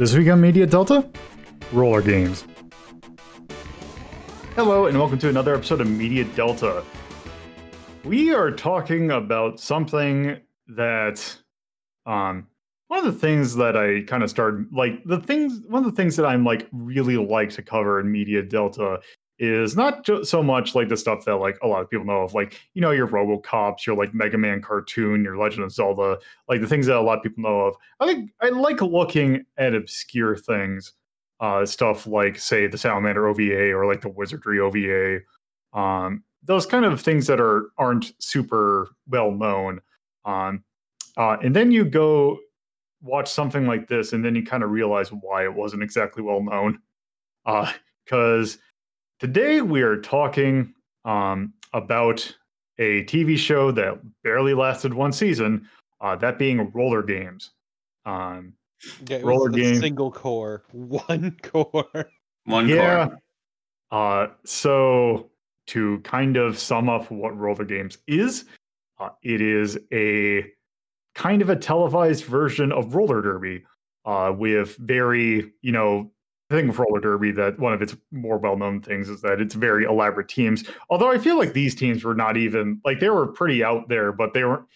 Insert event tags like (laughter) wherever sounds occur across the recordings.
This week on Media Delta, roller games. Hello, and welcome to another episode of Media Delta. We are talking about something that, um, one of the things that I kind of started like the things. One of the things that I'm like really like to cover in Media Delta is not so much like the stuff that like a lot of people know of, like you know your RoboCops, your like Mega Man cartoon, your Legend of Zelda, like the things that a lot of people know of. I think I like looking at obscure things, uh, stuff like say the Salamander OVA or like the Wizardry OVA, um, those kind of things that are aren't super well known. Um, uh, and then you go watch something like this, and then you kind of realize why it wasn't exactly well known, because. Today we are talking um, about a TV show that barely lasted one season, uh, that being Roller Games. Um, Yeah, it Roller was a game. single core, (laughs) one core. One yeah. core. Uh, so to kind of sum up what Roller Games is, uh, it is a kind of a televised version of roller derby uh, with very, you know, the thing with roller derby that one of its more well-known things is that it's very elaborate teams. Although I feel like these teams were not even like they were pretty out there, but they were.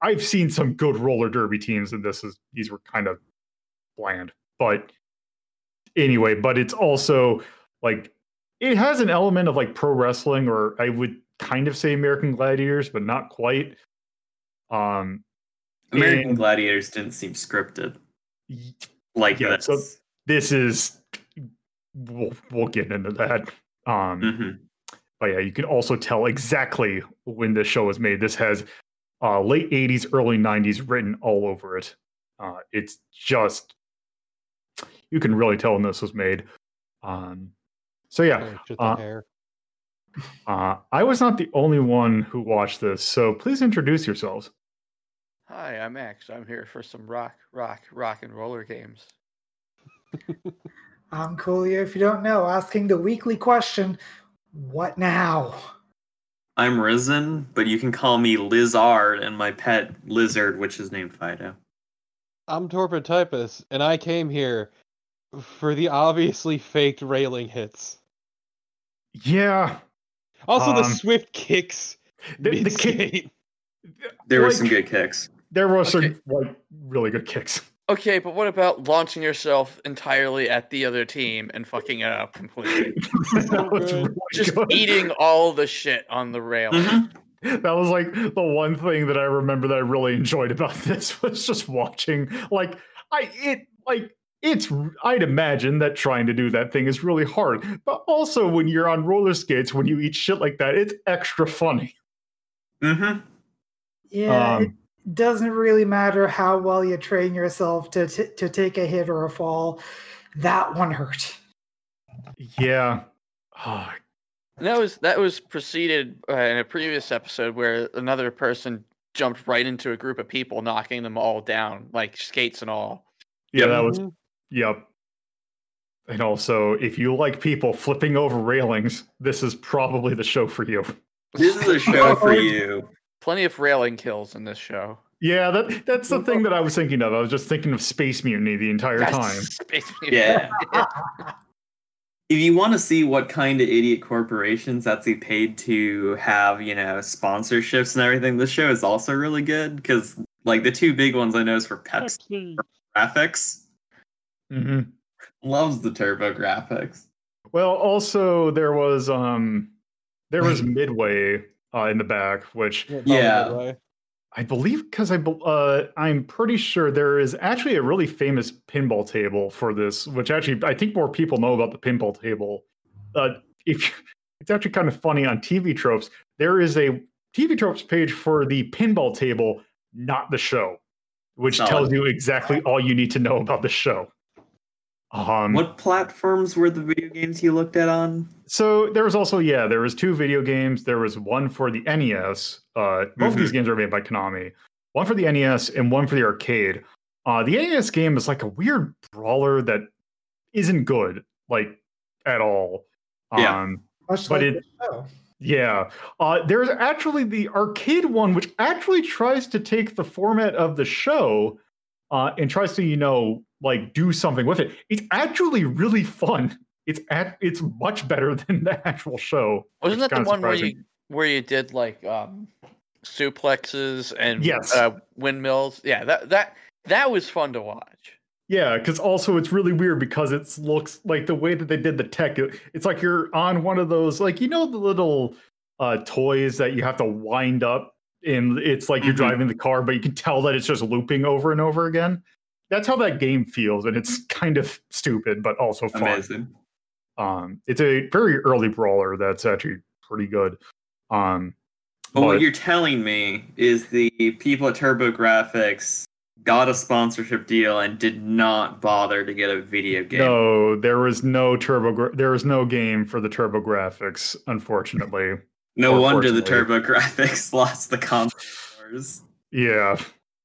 I've seen some good roller derby teams, and this is these were kind of bland. But anyway, but it's also like it has an element of like pro wrestling, or I would kind of say American Gladiators, but not quite. Um, American and- Gladiators didn't seem scripted like Yeah, this. so- this is we'll, we'll get into that. Um, Mhm. but yeah, you can also tell exactly when this show was made. This has uh, late '80s, early '90s written all over it. Uh, it's just you can really tell when this was made. Um, so yeah, just the uh, uh, I was not the only one who watched this, so please introduce yourselves. Hi, I'm Max. I'm here for some rock, rock, rock and roller games. (laughs) I'm Coolio. If you don't know, asking the weekly question, what now? I'm Risen, but you can call me Lizard and my pet lizard, which is named Fido. I'm Torpid Typus, and I came here for the obviously faked railing hits. Yeah, Also, the Um, swift kicks. the, the kick, mid-skate. (laughs) There were some good kicks. there were Okay. some like really good kicks. Okay, but what about launching yourself entirely at the other team and fucking it up completely? (laughs) that was good. really Just good. eating all the shit on the rail. Mhm. That was like the one thing that I remember that I really enjoyed about (laughs) this was just watching. Like I it like it's I'd imagine that trying to do that thing is really hard. But also when you're on roller skates, when you eat shit like that, it's extra funny. Mhm. Yeah, Um, it doesn't really matter how well you train yourself to t- to take a hit or a fall. That one hurt. Yeah. Ah, And that was that was preceded uh, in a previous episode where another person jumped right into a group of people, knocking them all down, like skates and all. yeah, that was Mhm. yep. And also, if you like people flipping over railings, this is probably the show for you. This is a show for (laughs) you. Plenty of railing kills in this show. Yeah, that that's the thing that I was thinking of. I was just thinking of Space Mutiny the entire That's time. (laughs) Space Yeah. (laughs) If you want to see what kind of idiot corporations that's he paid to have, you know, sponsorships and everything, this show is also really good because, like, the two big ones I know is for Pepsi Pepsi. graphics. hmm Loves the TurboGrafx. Well, also there was um there was (laughs) Midway uh, in the back, which Yeah, Yeah. I believe because I uh, I'm pretty sure there is actually a really famous pinball table for this, which actually I think more people know about the pinball table. Uh, if (laughs) it's actually kind of funny on TV tropes, there is a TV tropes page for the pinball table, not the show, which Solid. tells you exactly all you need to know about the show. Um, What platforms were the video games you looked at on? So there was also yeah, there was two video games. There was one for the NES. Uh, both of these games are made by Konami. One for the NES and one for the arcade. Uh, the NES game is like a weird brawler that isn't good, like at all. Yeah. Um, Much But like it- yeah. Uh, there's actually the arcade one, which actually tries to take the format of the show uh, and tries to, you know, like do something with it. It's actually really fun. It's at, it's much better (laughs) than the actual show. Wasn't that the one where you where you did like um suplexes and Yes. uh, windmills? Yeah, that that that was fun to watch. Yeah, because also it's really weird because it looks like the way that they did the tech. it- It's like you're on one of those, like you know, the little uh, toys that you have to wind up, and it's like you're Mhm. driving the car, but you can tell that it's just looping over and over again. That's how that game feels, and it's kind of stupid, but also fun. Amazing. Um, it's a very early brawler that's actually pretty good. Um, But what you're telling me is the people at TurboGrafx got a sponsorship deal and did not bother to get a video game. No, there was no turbo. There was no game for the TurboGrafx, unfortunately. No wonder the Unfortunately. TurboGrafx (laughs) lost the console wars. Yeah,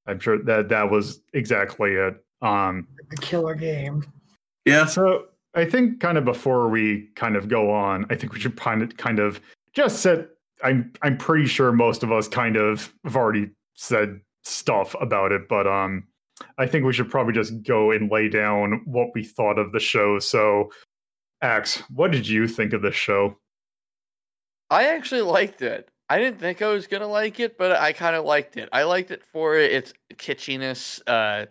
I'm sure that that was exactly it. Um, The killer game. Yeah. so I think kind of before we kind of go on, I think we should kind of kind of just set. I'm I'm pretty sure most of us kind of have already said stuff about it, but um, I think we should probably just go and lay down what we thought of the show. So, Axe, what did you think of the show? I actually liked it. I didn't think I was gonna like it, but I kind of liked it. I liked it for its kitschiness, uh,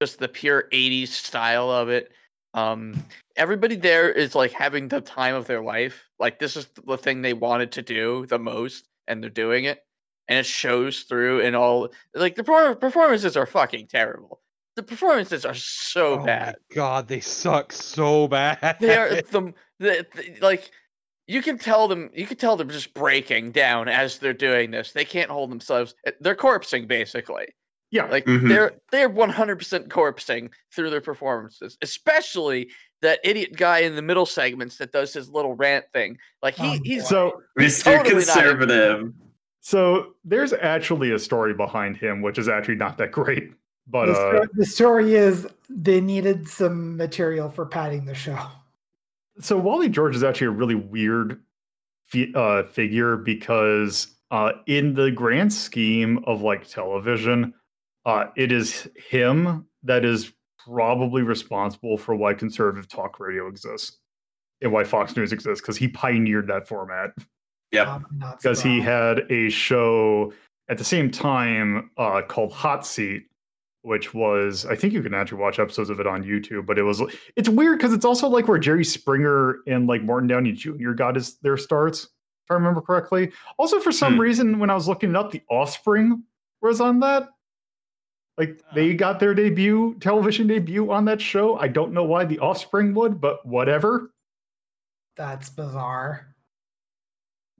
just the pure '80s style of it. Um, everybody there is like having the time of their life. Like this is the thing they wanted to do the most, and they're doing it, and it shows through And all. Like the performances are fucking terrible. The performances are so oh bad. god, they suck so (laughs) bad. They are the, the, the like you can tell them you can tell them just breaking down as they're doing this. They can't hold themselves. eh, They're corpsing basically. Yeah, Like Mhm. they're they're 100% corpsing through their performances. Especially that idiot guy in the middle segments that does his little rant thing. Like he Oh, he's so Mr. totally Conservative. So there's actually a story behind him, which is actually not that great. But the, uh, the story is they needed some material for padding the show. So Wally George is actually a really weird fi- uh, figure because uh, in the grand scheme of like television, uh, it is him that is probably responsible for why conservative talk radio exists and why Fox News exists because he pioneered that format. Yep. Um, because he had a show at the same time uh, called Hot Seat, which was I think you can actually watch episodes of it on YouTube. But it was it's weird because it's also like where Jerry Springer and like Morton Downey Jr. got his their starts, if I remember correctly. Also, for some Hmm. reason, when I was looking it up, The Offspring was on that. Like they got their debut, television debut on that show. I don't know why The Offspring would, but whatever. That's bizarre.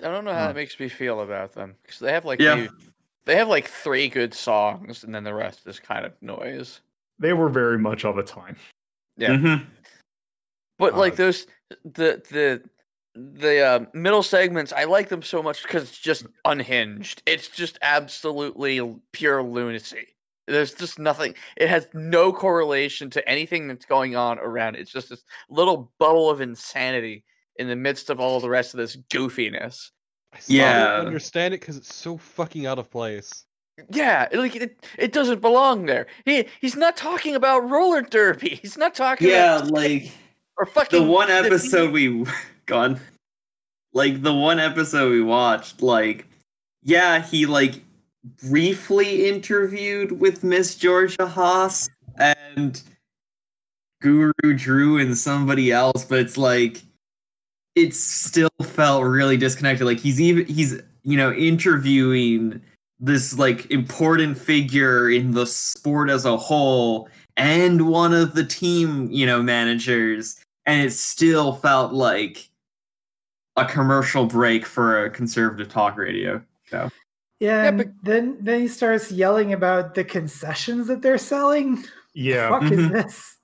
I don't know how Huh. that makes me feel about them because they have like Yeah. maybe- they have like three good songs and then the rest is kind of noise. They were very much of a time. Yeah. Mhm. But Uh, like those the the the uh, middle segments, I like them so much because it's just unhinged. It's just absolutely pure lunacy. There's just nothing. It has no correlation to anything that's going on around. it. It's just this little bubble of insanity in the midst of all the rest of this goofiness. I still Yeah. don't understand it because it's so fucking out of place. Yeah, it- like it, it doesn't belong there. He he's not talking about roller derby. (laughs) He's not talking Yeah, about like or fucking the one the episode we (laughs) gone like the one episode we watched like yeah he like briefly interviewed with miss georgia haas and guru drew and somebody else but it's like it still felt really disconnected like he's even he's you know interviewing this like important figure in the sport as a whole and one of the team you know managers and it still felt like a commercial break for a conservative talk radio show. Yeah, Yeah, but- then then he starts yelling about the concessions that they're selling. Yeah. Fuck is Mhm. this?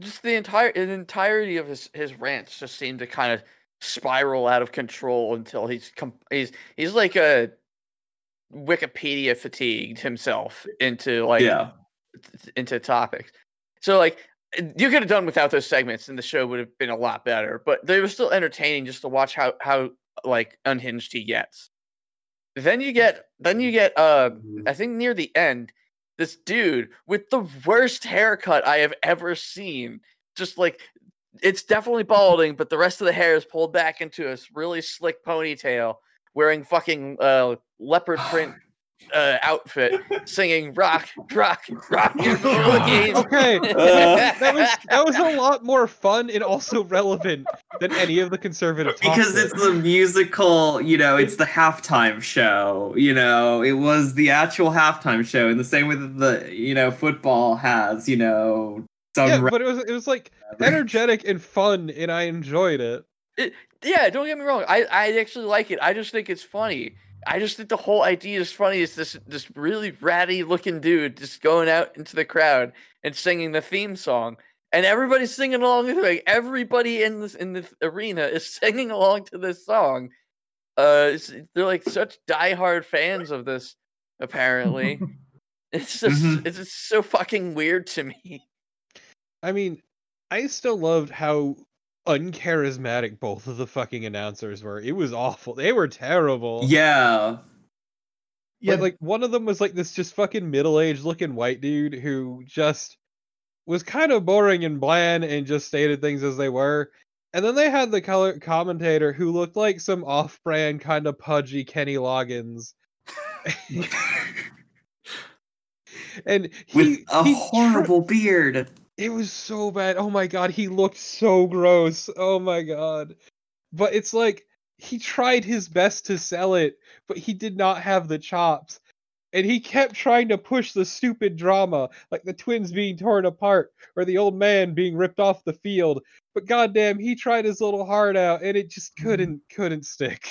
Just the entire the entirety of his his rants just seem to kind of spiral out of control until he's he's he's like a Wikipedia fatigued himself into like yeah. into topics. So like you could have done without those segments and the show would have been a lot better, but they were still entertaining just to watch how how like unhinged he gets. Then you get then you get uh I think near the end this dude with the worst haircut I have ever seen. Just like it's definitely balding, but the rest of the hair is pulled back into a really slick ponytail, wearing fucking uh, leopard (sighs) print uh, outfit, singing "Rock, Rock, Rock." (laughs) Your game. Okay, Uh. (laughs) that was that was a lot more fun and also relevant than any of the conservative talk because bits. it's the musical, you know, it's the halftime show. You know, it was the actual halftime show in the same way that the you know football has, you know, some yeah, ra- but it was it was like energetic and fun, and I enjoyed it. Yeah, don't get me wrong. I, I actually like it. I just think it's funny. I just think the whole idea is funny. It's this this really ratty looking dude just going out into the crowd and singing the theme song, and everybody's singing along with it. Like everybody in this in this arena is (laughs) singing along to this song. Uh, it's, they're like such diehard fans of this. Apparently, (laughs) it's just Mhm. it's just so fucking weird to me. I mean, I still loved how uncharismatic both of the fucking announcers were. It was awful. They were terrible. yeah. Yeah, Like, like one of them was like this just fucking middle-aged looking white dude who just was kind of boring and bland and just stated things as they were. And then they had the color commentator who looked like some off-brand kind of pudgy Kenny Loggins. (laughs) (laughs) And he, With a he tr- horrible beard. It was so bad. Oh my god, he looked so gross. Oh my god. But it's like he tried his best to sell it, but he did not have the chops. And he kept trying to push the stupid drama, like the twins being torn apart or the old man being ripped off the field. But goddamn, he tried his little heart out and it just couldn't couldn't stick.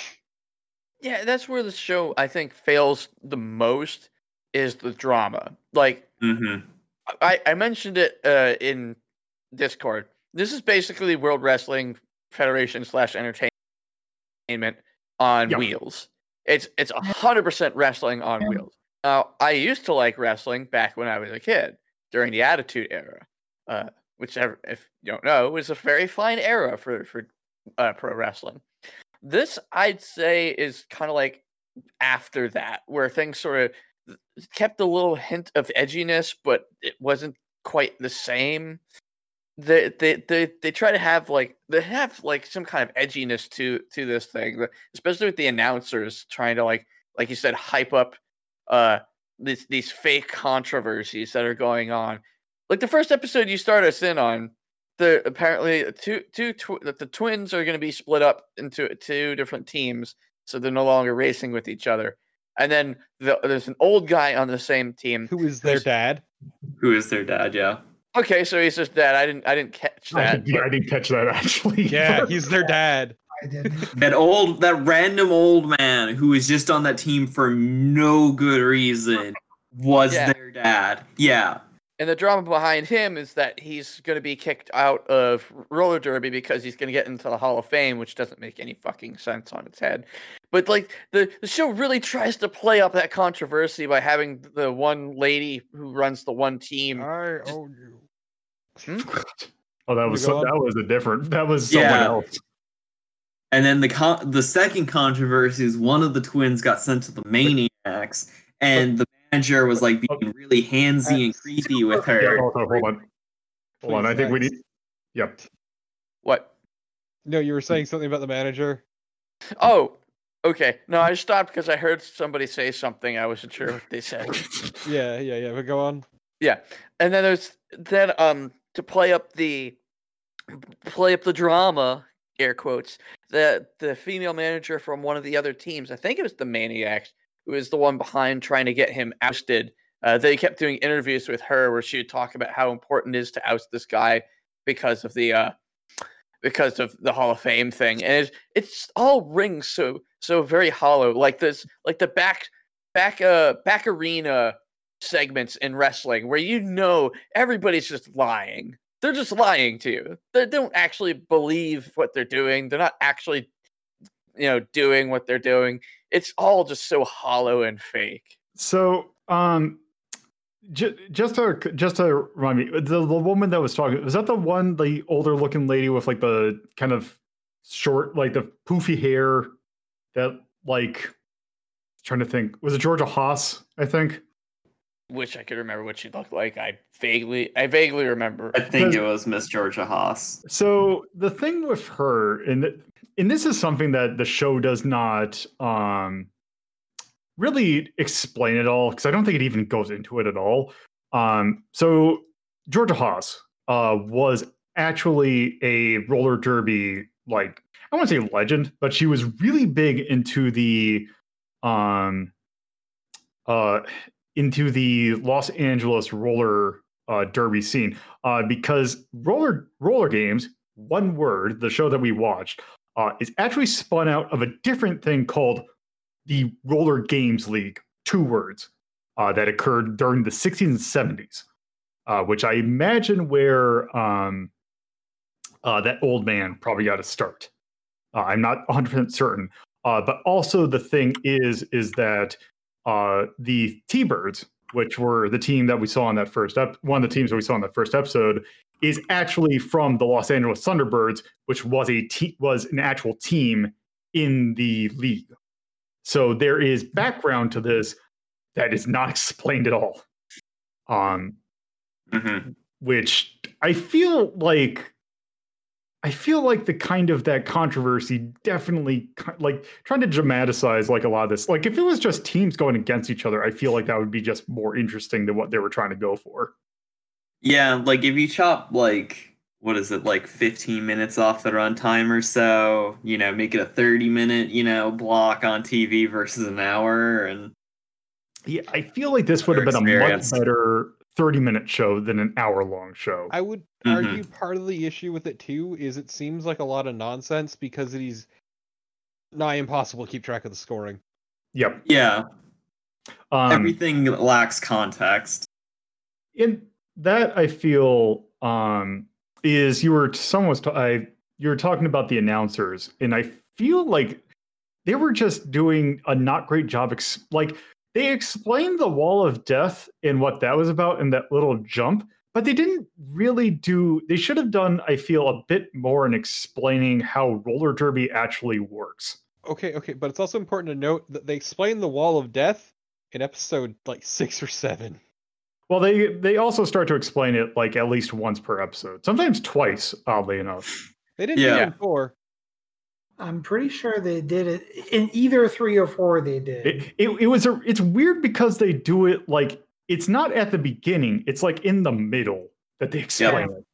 Yeah, that's where the show I think fails the most is the drama. Like Mm-hmm. I, I mentioned it uh, in Discord. This is basically World Wrestling Federation slash entertainment on Yep. wheels. It's it's hundred percent wrestling on wheels. Now I used to like wrestling back when I was a kid during the Attitude Era, uh, which ever- if you don't know was a very fine era for for uh, pro wrestling. This I'd say is kind of like after that, where things sort of kept a little hint of edginess, but it wasn't quite the same. They they they they try to have like they have like some kind of edginess to to this thing, especially with the announcers trying to like like you said hype up uh these these fake controversies that are going on. Like the first episode you start us in on, the apparently two two tw- that the twins are going to be split up into two different teams, so they're no longer racing with each other. And then the, there's an old guy on the same team. Who is their dad? Who is their dad? Yeah. Okay, so he's just dad. I didn't I didn't catch I, that. did, I didn't catch that actually. (laughs) Yeah, (laughs) he's their dad. I didn't. That old, that random old man who was just on that team for no good reason was Yeah. their dad. Yeah. And the drama behind him is that he's going to be kicked out of roller derby because he's going to get into the Hall of Fame, which doesn't make any fucking sense on its head. But like the the show really tries to play up that controversy by having the one lady who runs the one team. I own you. Hmm? (laughs) Oh, that was so, that was a different. That was someone Yeah. else. And then the con- the second controversy is one of the twins got sent to the maniacs, and the manager was like being really handsy and creepy with Yeah, her. hold on, hold on. Hold on. I think we need. Yep. What? No, you were saying something about the manager. Oh, okay. No, I stopped because I heard somebody say something. I wasn't sure what they said. (laughs) Yeah, yeah, yeah. But go on. Yeah, and then there's then um to play up the play up the drama air quotes the the female manager from one of the other teams I think it was the Maniacs was the one behind trying to get him ousted. Uh, they kept doing interviews with her where she would talk about how important it is to oust this guy because of the uh because of the Hall of Fame thing, and it's it's all rings so so very hollow. Like this, like the back back uh back arena segments in wrestling where you know everybody's just lying. They're just lying to you. They don't actually believe what they're doing. They're not actually, you know, doing what they're doing. It's all just so hollow and fake. So, um, j- just to just to remind me, the, the woman that was talking was that the one, the older looking lady with like the kind of short, like the poofy hair, that like trying to think was it Georgia Haas? I think. Wish I could remember what she looked like. I vaguely, I vaguely remember. I think it was Miss Georgia Haas. So the thing with her, and and this is something that the show does not um really explain at all because I don't think it even goes into it at all. Um, so Georgia Haas uh, was actually a roller derby like I want to say legend, but she was really big into the um uh into the Los Angeles roller uh, derby scene uh, because roller roller games, one word, the show that we watched, uh, is actually spun out of a different thing called the Roller Games League, two words uh, that occurred during the 60s and 70s, uh, which I imagine where um, uh, that old man probably got to start. I'm not 100% certain, but also the thing is is that uh, the T-Birds, which were the team that we saw in that first ep- one of the teams that we saw in that first episode, is actually from the Los Angeles Thunderbirds, which was a te- was an actual team in the league. So there is background to this that is not (laughs) explained at all. Um, hmm which I feel like I feel like the kind of that controversy definitely like trying to dramatize like a lot of this. Like if it was just teams going against each other, I feel like that would be just more interesting than what they were trying to go for. Yeah, like if you chop like what is it, like 15 minutes off the runtime or so, you know, make it a 30 minute, you know, block on TV versus an hour and Yeah, I feel like this would have been a much better 30 minute show than an hour long show. I would Mhm. argue part of the issue with it too is it seems like a lot of nonsense because it is nigh impossible to keep track of the scoring. yep. yeah, Um, everything lacks context. in that I feel um is you were someone was ta- I you were talking about the announcers and I feel like they were just doing a not great job ex- like they explained the wall of death and what that was about in that little jump but they didn't really do they should have done I feel a bit more in explaining how roller derby actually works. Okay, okay, but it's also important to note that they explain the wall of death in episode like six or seven. Well, they they also start to explain it like at least once per episode, sometimes twice, oddly enough. They didn't Yeah. do it in four. I'm pretty sure they did it in either three or four. They did. It, it, it was a it's weird because they do it like it's not at the beginning, it's like in the middle that they explain it.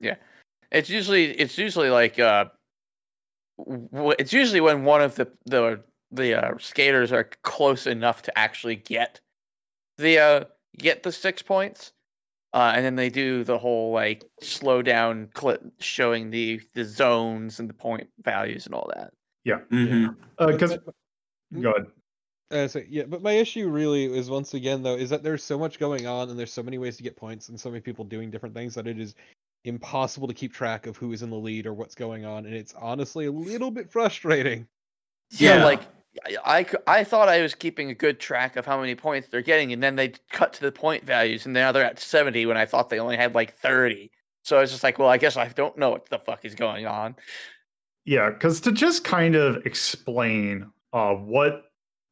Yeah, it's usually it's usually like uh, w- it's usually when one of the the the uh, skaters are close enough to actually get the uh get the six points, uh, and then they do the whole like slow down clip showing the the zones and the point values and all that. Yeah. But- Because but- but- go ahead. Uh, so, yeah, but my issue really is once again though is that there's so much going on and there's so many ways to get points and so many people doing different things that it is impossible to keep track of who is in the lead or what's going on and it's honestly a little bit frustrating. Yeah, Yeah. like I, I thought I was keeping a good track of how many points they're getting, and then they cut to the point values, and now they're at seventy when I thought they only had like thirty. So I was just like, well, I guess I don't know what the fuck is going on. Yeah, because to just kind of explain uh what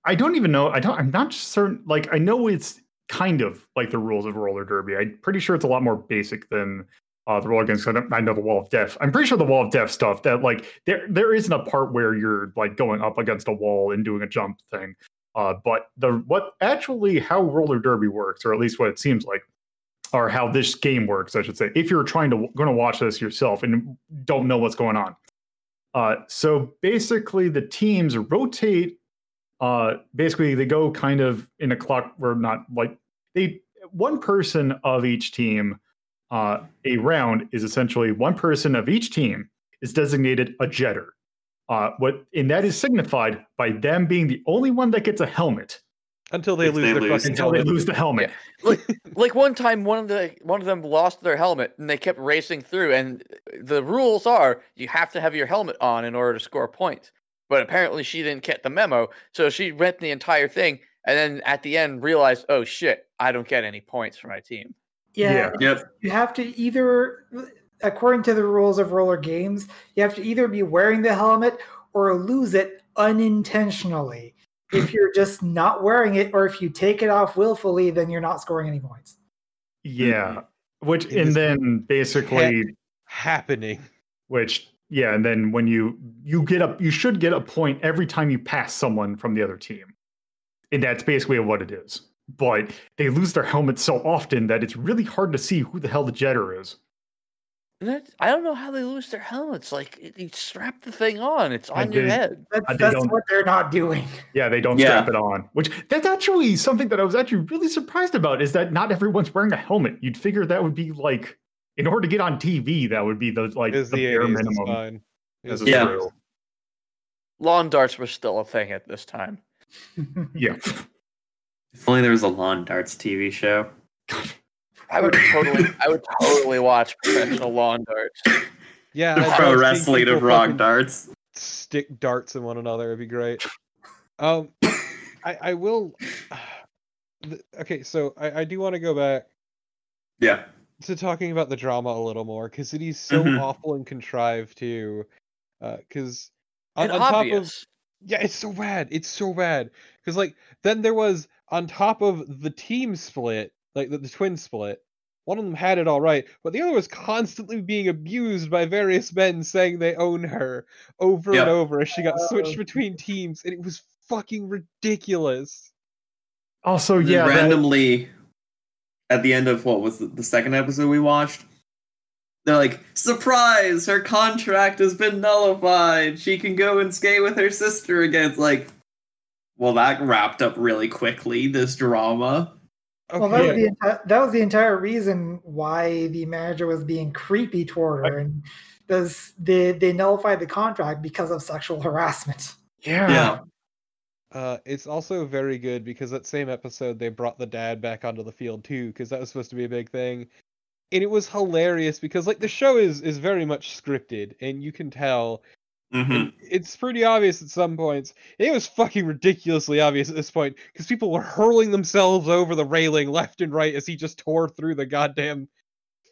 I don't even know, I don't I'm not certain like I know it's kind of like the rules of roller derby. I'm pretty sure it's a lot more basic than uh, the roller against I, I know the wall of death. I'm pretty sure the wall of death stuff that like there there isn't a part where you're like going up against a wall and doing a jump thing. Uh, but the what actually how roller derby works, or at least what it seems like, or how this game works, I should say. If you're trying to going to watch this yourself and don't know what's going on, uh, so basically the teams rotate. Uh, basically, they go kind of in a clock, or not like they one person of each team uh, a round is essentially one person of each team is designated a jetter. Uh, what and that is signified by them being the only one that gets a helmet Until they lose they their lose. fucking until they lose the helmet. (laughs) Like one time, one of the one of them lost their helmet, and they kept racing through. And the rules are you have to have your helmet on in order to score points. But apparently, she didn't get the memo, so she went the entire thing, and then at the end realized, oh shit, I don't get any points for my team. Yeah, Yep. you have to either, according to the rules of roller games, you have to either be wearing the helmet or lose it unintentionally. If (laughs) you're just not wearing it, or if you take it off willfully, then you're not scoring any points. Yeah. Mm-hmm. Which It and then basically Happening. which yeah, and then when you you get up you should get a point every time you pass someone from the other team. And that's basically what it is. But they lose their helmets so often that it's really hard to see who the hell the jetter is. That, I don't know how they lose their helmets. Like it- you strap the thing on, it's I on your head. That's, they that's what they're not doing. Yeah, they don't Yeah. strap it on. Which that's actually something that I was actually really surprised about is that not everyone's wearing a helmet. You'd figure that would be like in order to get on TV, that would be the like Is the the bare minimum. fine. This It's is Yeah. true. Lawn darts were still a thing at this time. (laughs) Yeah. If only there was a lawn darts TV show. (laughs) I would totally, I would totally watch professional lawn darts. Yeah, The I've pro seen wrestling of people rock darts. Stick darts in one another. It'd be great. Um, I I will. (sighs) Okay, so I I do want to go back Yeah. to talking about the drama a little more because it is so Mhm. awful and contrived too. Because on, on top of obvious. yeah, it's so bad. It's so bad because like then there was on top of the team split, like the, the twin split. One of them had it all right, but the other was constantly being abused by various men saying they own her over Yep. and over as she got switched Oh. between teams, and it was fucking ridiculous. Also, And yeah, that- randomly at the end of what was the, the second episode we watched they're like surprise her contract has been nullified she can go and skate with her sister again it's like well that wrapped up really quickly this drama Okay. Well, that was, the enti- that was the entire reason why the manager was being creepy toward her, and does they they nullified the contract because of sexual harassment. yeah. yeah Uh, it's also very good because that same episode they brought the dad back onto the field too, because that was supposed to be a big thing, and it was hilarious because like the show is is very much scripted, and you can tell Mhm. and it's pretty obvious at some points. It was fucking ridiculously obvious at this point because people were hurling themselves over the railing left and right as he just tore through the goddamn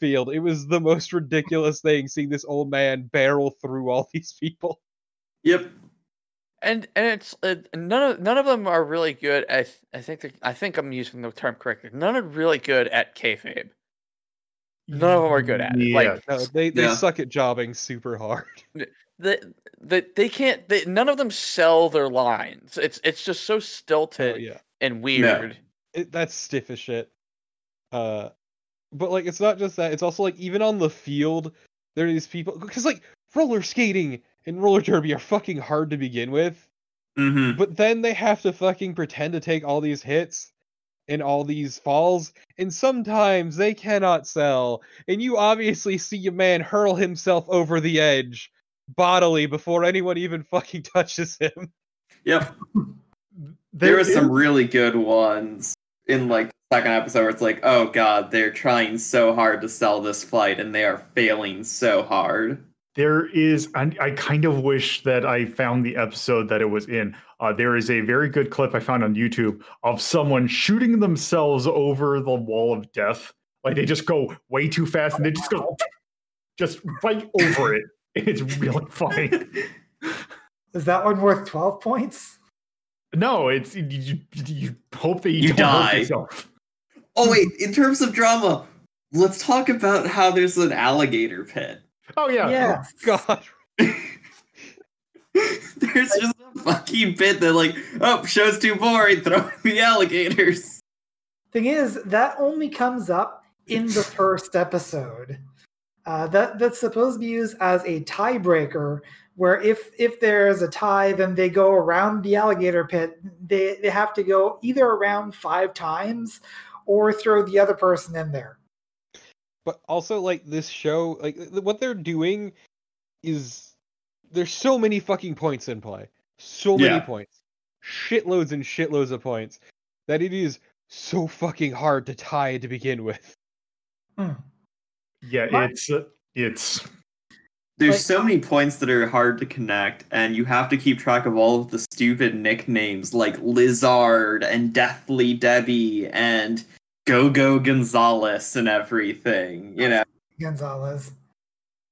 field. It was the most ridiculous thing seeing this old man barrel through all (laughs) these people. yep and and it's uh, none of none of them are really good. I th- I think they're- I think I'm using the term correctly. None are really good at kayfabe. None of them are good at it. Like No, they they Yeah. suck at jobbing super hard. The the they can't. They, none of them sell their lines. It's it's just so Oh, stilted yeah. and weird. it, that's stiff as shit. Uh, but like it's not just that; it's also like even on the field, there are these people because like roller skating and roller derby are fucking hard to begin with, hmm but then they have to fucking pretend to take all these hits and all these falls, and sometimes they cannot sell, and you obviously see a man hurl himself over the edge bodily before anyone even (laughs) fucking touches him. yep (laughs) there are some really good ones in like the second episode where it's like oh god they're trying so hard to sell this flight and they are failing so hard There is, and I kind of wish that I found the episode that it was in. Uh, there is a very good clip I found on YouTube of someone shooting themselves over the wall of death. Like they just go way too fast and they just go (laughs) just right over it. It's really (laughs) funny. Is that one worth twelve points? No, it's you, you, you hope that you, You die. Oh wait, in terms of drama, let's talk about how there's an alligator pit. Oh yeah, Yes. Oh, God, (laughs) there's just a fucking pit that like, oh, show's too boring, throw in the alligators. Thing is, that only comes up in the first episode. Uh, that that's supposed to be used as a tiebreaker, where if if there's a tie, then they go around the alligator pit. They they have to go either around five times, or throw the other person in there. but also like this show like what they're doing is there's so many fucking points in play so many Yeah. points shitloads and shitloads of points that it is so fucking hard to tie to begin with Hmm. Yeah. What? It's uh, it's There's Like- so many points that are hard to connect, and you have to keep track of all of the stupid nicknames like Lizard and Deathly Debbie and Go Go Gonzalez and everything. You know? Gonzalez.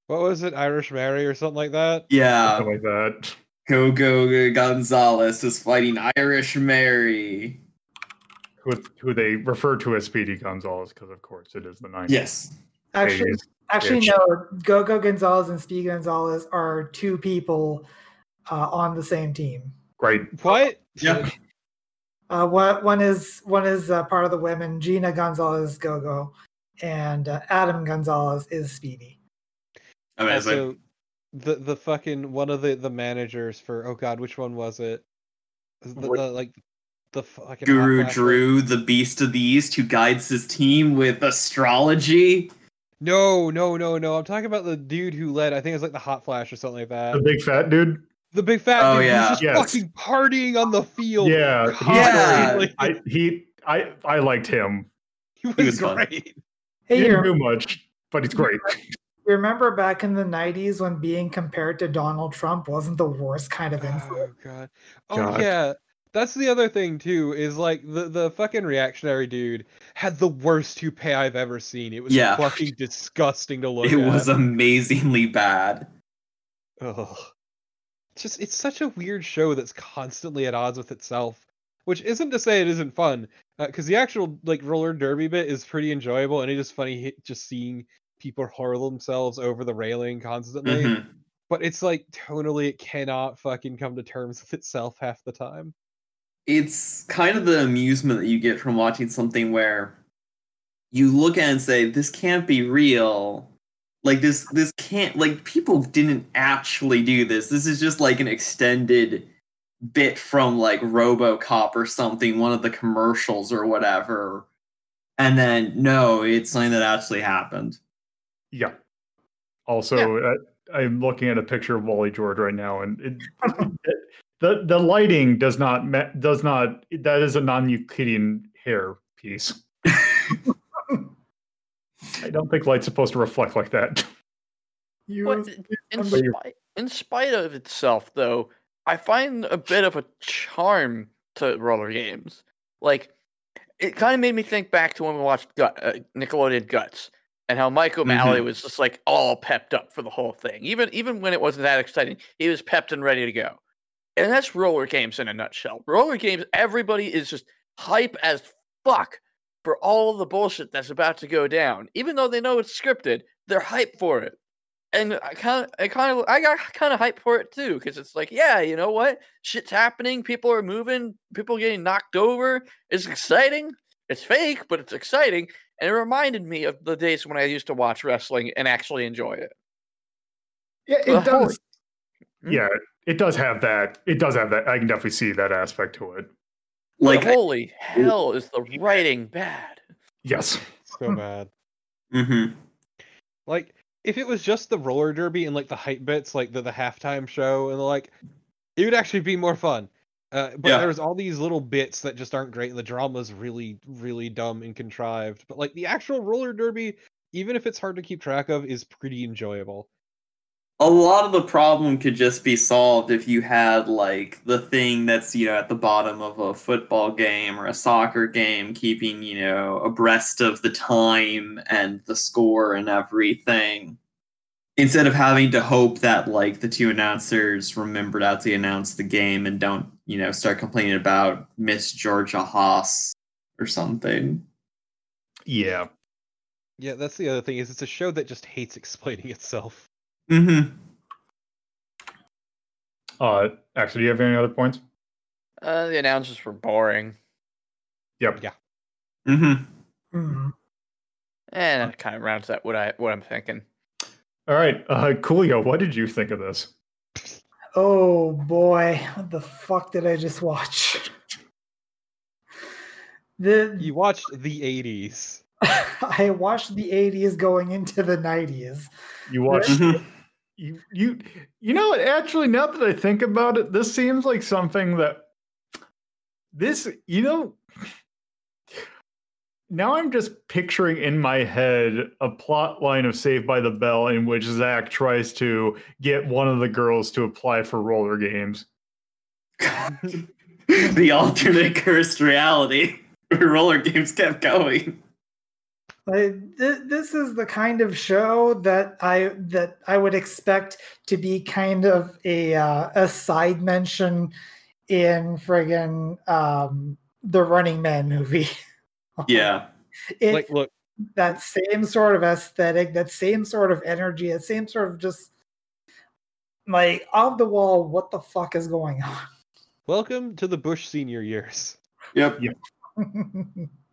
what was it irish mary or something like that Yeah. something like that. Gogo Gonzalez is fighting Irish Mary. Who, who they refer to as Speedy Gonzalez because, of course, it is the 90s. Yes. Actually, Days. actually, bitch. no. Gogo Gonzalez and Speed Gonzalez are two people uh, on the same team. Great. What? Yeah. Uh, what one is one is uh, part of the women. Gina Gonzalez is Gogo, and uh, Adam Gonzalez is Speedy. Amazing. Also, the the fucking one of the the managers for oh god, which one was it? The, the, like the fucking Guru Drew, the beast of the East, who guides his team with astrology. No, no, no, no. I'm talking about the dude who led. I think it was like the hot flash or something like that. The big fat dude? The big fat Oh, dude yeah. just Yes. fucking partying on the field. Yeah. he- constantly. I, he, I, I liked him. he was, was fun. great. Hey, he you, didn't do much, but he's great. you remember back in the '90s when being compared to Donald Trump wasn't the worst kind of oh, insult? Oh god. Oh God. yeah. That's the other thing too, is like the, the fucking reactionary dude had the worst toupee I've ever seen. It was Yeah. fucking disgusting to look at. It at. was amazingly bad. Ugh. It's just it's such a weird show that's constantly at odds with itself. Which isn't to say it isn't fun, because the actual like roller derby bit is pretty enjoyable, and it is funny just seeing people hurl themselves over the railing constantly. Mhm. But it's like tonally, it cannot fucking come to terms with itself half the time. It's kind of the amusement that you get from watching something where you look at it and say, "This can't be real." Like this, this can't. Like people didn't actually do this. This is just like an extended bit from like RoboCop or something, one of the commercials or whatever. And then no, it's something that actually happened. Yeah. Also, uh, I'm looking at a picture of Wally George right now, and it, it- (laughs) the the lighting does not ma- does not that is a non-Euclidean hair piece. (laughs) I don't think light's supposed to reflect like that. You But in spite, in spite of itself, though, I find a bit of a charm to roller games. Like, it kind of made me think back to when we watched Gut, uh, Nickelodeon Guts, and how Mike O'Malley was just like all pepped up for the whole thing. Even even when it wasn't that exciting, he was pepped and ready to go. And that's roller games in a nutshell. Roller games, everybody is just hype as fuck for all the bullshit that's about to go down. Even though they know it's scripted, they're hyped for it and I kind of, I kind of, I got kind of hyped for it too, because it's like, yeah, you know what? Shit's happening. People are moving. People are getting knocked over. It's exciting. It's fake, but it's exciting. And it reminded me of the days when I used to watch wrestling and actually enjoy it. yeah, it whole- does. Hmm? Yeah, it does have that. It does have that. I can definitely see that aspect to it. Like, But holy hell, is the writing bad? Yes. So (laughs) bad. hmm Like, if it was just the roller derby and like the hype bits, like the, the halftime show, and the, like, it would actually be more fun. Uh, but Yeah. there's all these little bits that just aren't great, and the drama's really, really dumb and contrived. But like the actual roller derby, even if it's hard to keep track of, is pretty enjoyable. A lot of the problem could just be solved if you had like the thing that's you know at the bottom of a football game or a soccer game keeping you know abreast of the time and the score and everything instead of having to hope that like the two announcers remember not to actually announce the game and don't you know start complaining about miss georgia haas or something Yeah. Yeah, that's the other thing is it's a show that just hates (laughs) explaining itself. Mm-hmm Uh, actually, do you have any other points? Uh, the announcers were boring, Yep. Yeah. mm-hmm Mhm. and that kind of rounds out what I what I'm thinking. All right, uh, Coolio, what did you think of this? Oh boy, what the fuck did I just watch? The You watched the 80s. (laughs) I watched the 80s going into the 90s. You watched Mhm. You you you know what, actually now that i think about it this seems like something that this you know now i'm just picturing in my head a plot line of saved by the bell in which zach tries to get one of the girls to apply for roller games. (laughs) The alternate cursed reality where roller games kept going Like, th- this is the kind of show that I that I would expect to be kind of a uh, a side mention in friggin' um, the Running Man movie. (laughs) Yeah. It, like, look, that same sort of aesthetic, that same sort of energy, that same sort of just like off the wall. What the fuck is going on? welcome to the Bush senior years. Yep. on? (laughs) (laughs)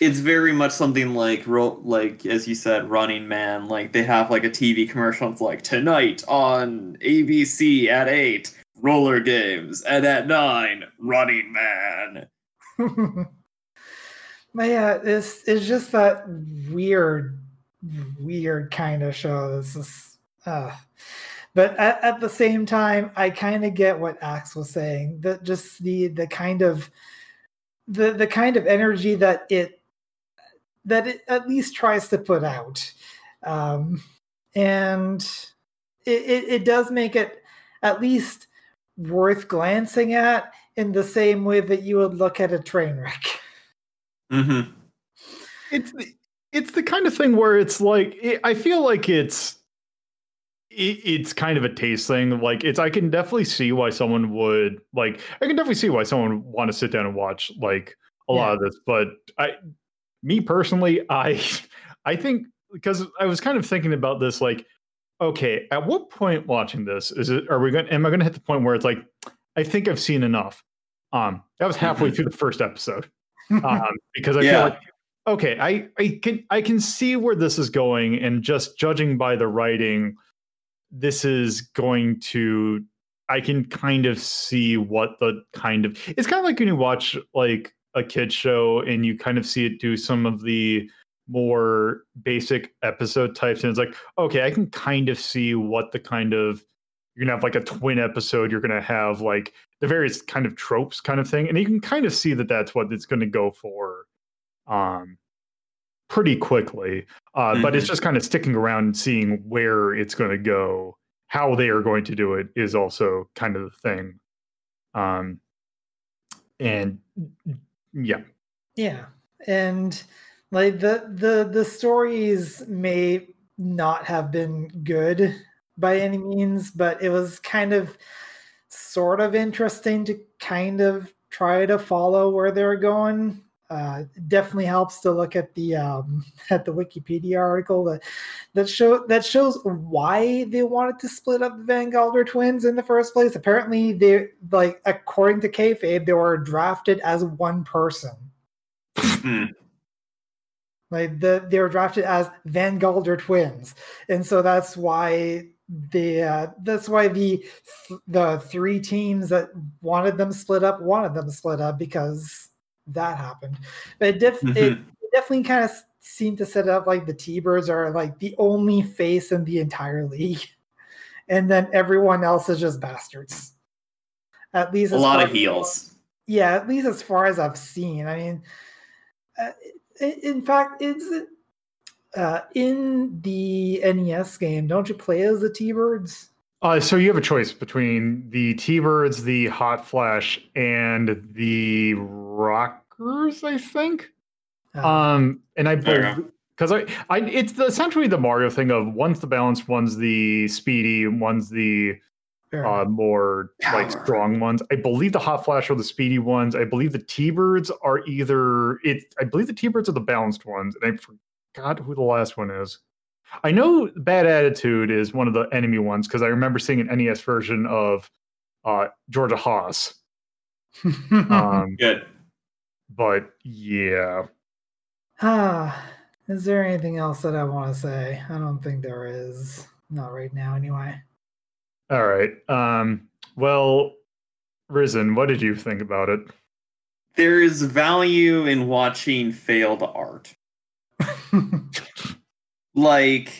It's very much something like like as you said, Running Man. Like they have like a TV commercial. It's like tonight on ABC at eight, roller games, and at nine, Running Man. (laughs) but yeah, it's it's just that weird, weird kind of show. This is, uh, but at, at the same time, I kind of get what Axe was saying. That just the the kind of the the kind of energy that it that it at least tries to put out, um, and it, it it does make it at least worth glancing at in the same way that you would look at a train wreck. Mm-hmm. it's the, it's the kind of thing where it's like it, I feel like it's it, it's kind of a taste thing. Like it's I can definitely see why someone would like I can definitely see why someone would want to sit down and watch like a lot of this. But I me personally, (laughs) I I think because I was kind of thinking about this like okay, at what point watching this is it are we going am I going to hit the point where it's like I think I've seen enough. Um that was halfway Mhm. through the first episode (laughs) um, because I Yeah. feel like okay, I I can I can see where this is going, and just judging by the writing, this is going to. I can kind of see what the kind of it's kind of like when you watch like a kid show and you kind of see it do some of the more basic episode types and it's like okay i can kind of see what the kind of you're gonna have like a twin episode you're gonna have like the various kind of tropes kind of thing and you can kind of see that that's what it's to go for um pretty quickly uh but it's Mhm. just kind of sticking around and seeing where it's going to go how they are going to do it is also kind of the thing um and yeah Yeah, and like the the the stories may not have been good by any means, but it was kind of sort of interesting to kind of try to follow where they were going. Uh, definitely helps to look at the um, (laughs) at the Wikipedia article that that show that shows why they wanted to split up the Van Galder twins in the first place. Apparently, they like according to kayfabe, they were drafted as one person. Hmm. Like the they were drafted as Van Galder twins, and so that's why the uh, that's why the the three teams that wanted them split up wanted them split up because that happened. But it, def- it Mhm. definitely kind of seemed to set up like the T-Birds are like the only face in the entire league, (laughs) and then everyone else is just bastards. At least A lot of heels. yeah, at least as far as I've seen. I mean, uh, in fact, it's uh, in the NES game. Don't you play as the T-Birds? Uh, so you have a choice between the T-Birds, the Hot Flash, and the Rockers, I think. Uh, Um, and I believe because I, I, it's the, essentially the Mario thing of one's the balanced, one's the speedy, one's the uh, enough. more like strong ones. I believe the Hot Flash are the speedy ones. I believe the T-Birds are either it. I believe the T-Birds are the balanced ones, and I forgot who the last one is. I know Bad Attitude is one of the enemy ones because I remember seeing an NES version of uh, Georgia Haas. (laughs) Um, Good. But yeah, ah, is there anything else that I want to say? I don't think there is. Not right now, anyway. all right. Um, well, Risen, what did you think about it? There is value in watching failed art. (laughs) like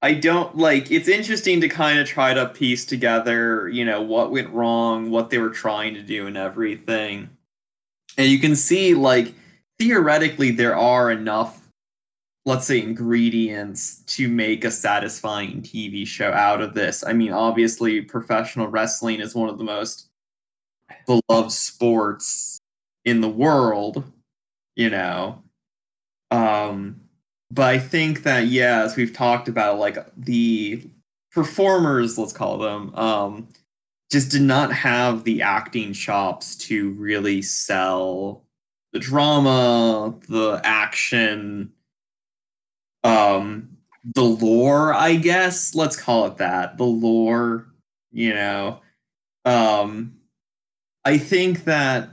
I don't like it's interesting to kind of try to piece together, you know, what went wrong, what they were trying to do and everything. And you can see like theoretically there are enough let's say ingredients to make a satisfying TV show out of this. I mean, obviously professional wrestling is one of the most beloved sports in the world, you know. Um but I think that yeah, as we've talked about, like the performers, let's call them, um, just did not have the acting chops to really sell the drama, the action, um, the lore, I guess. Let's call it that. The lore, you know. Um I think that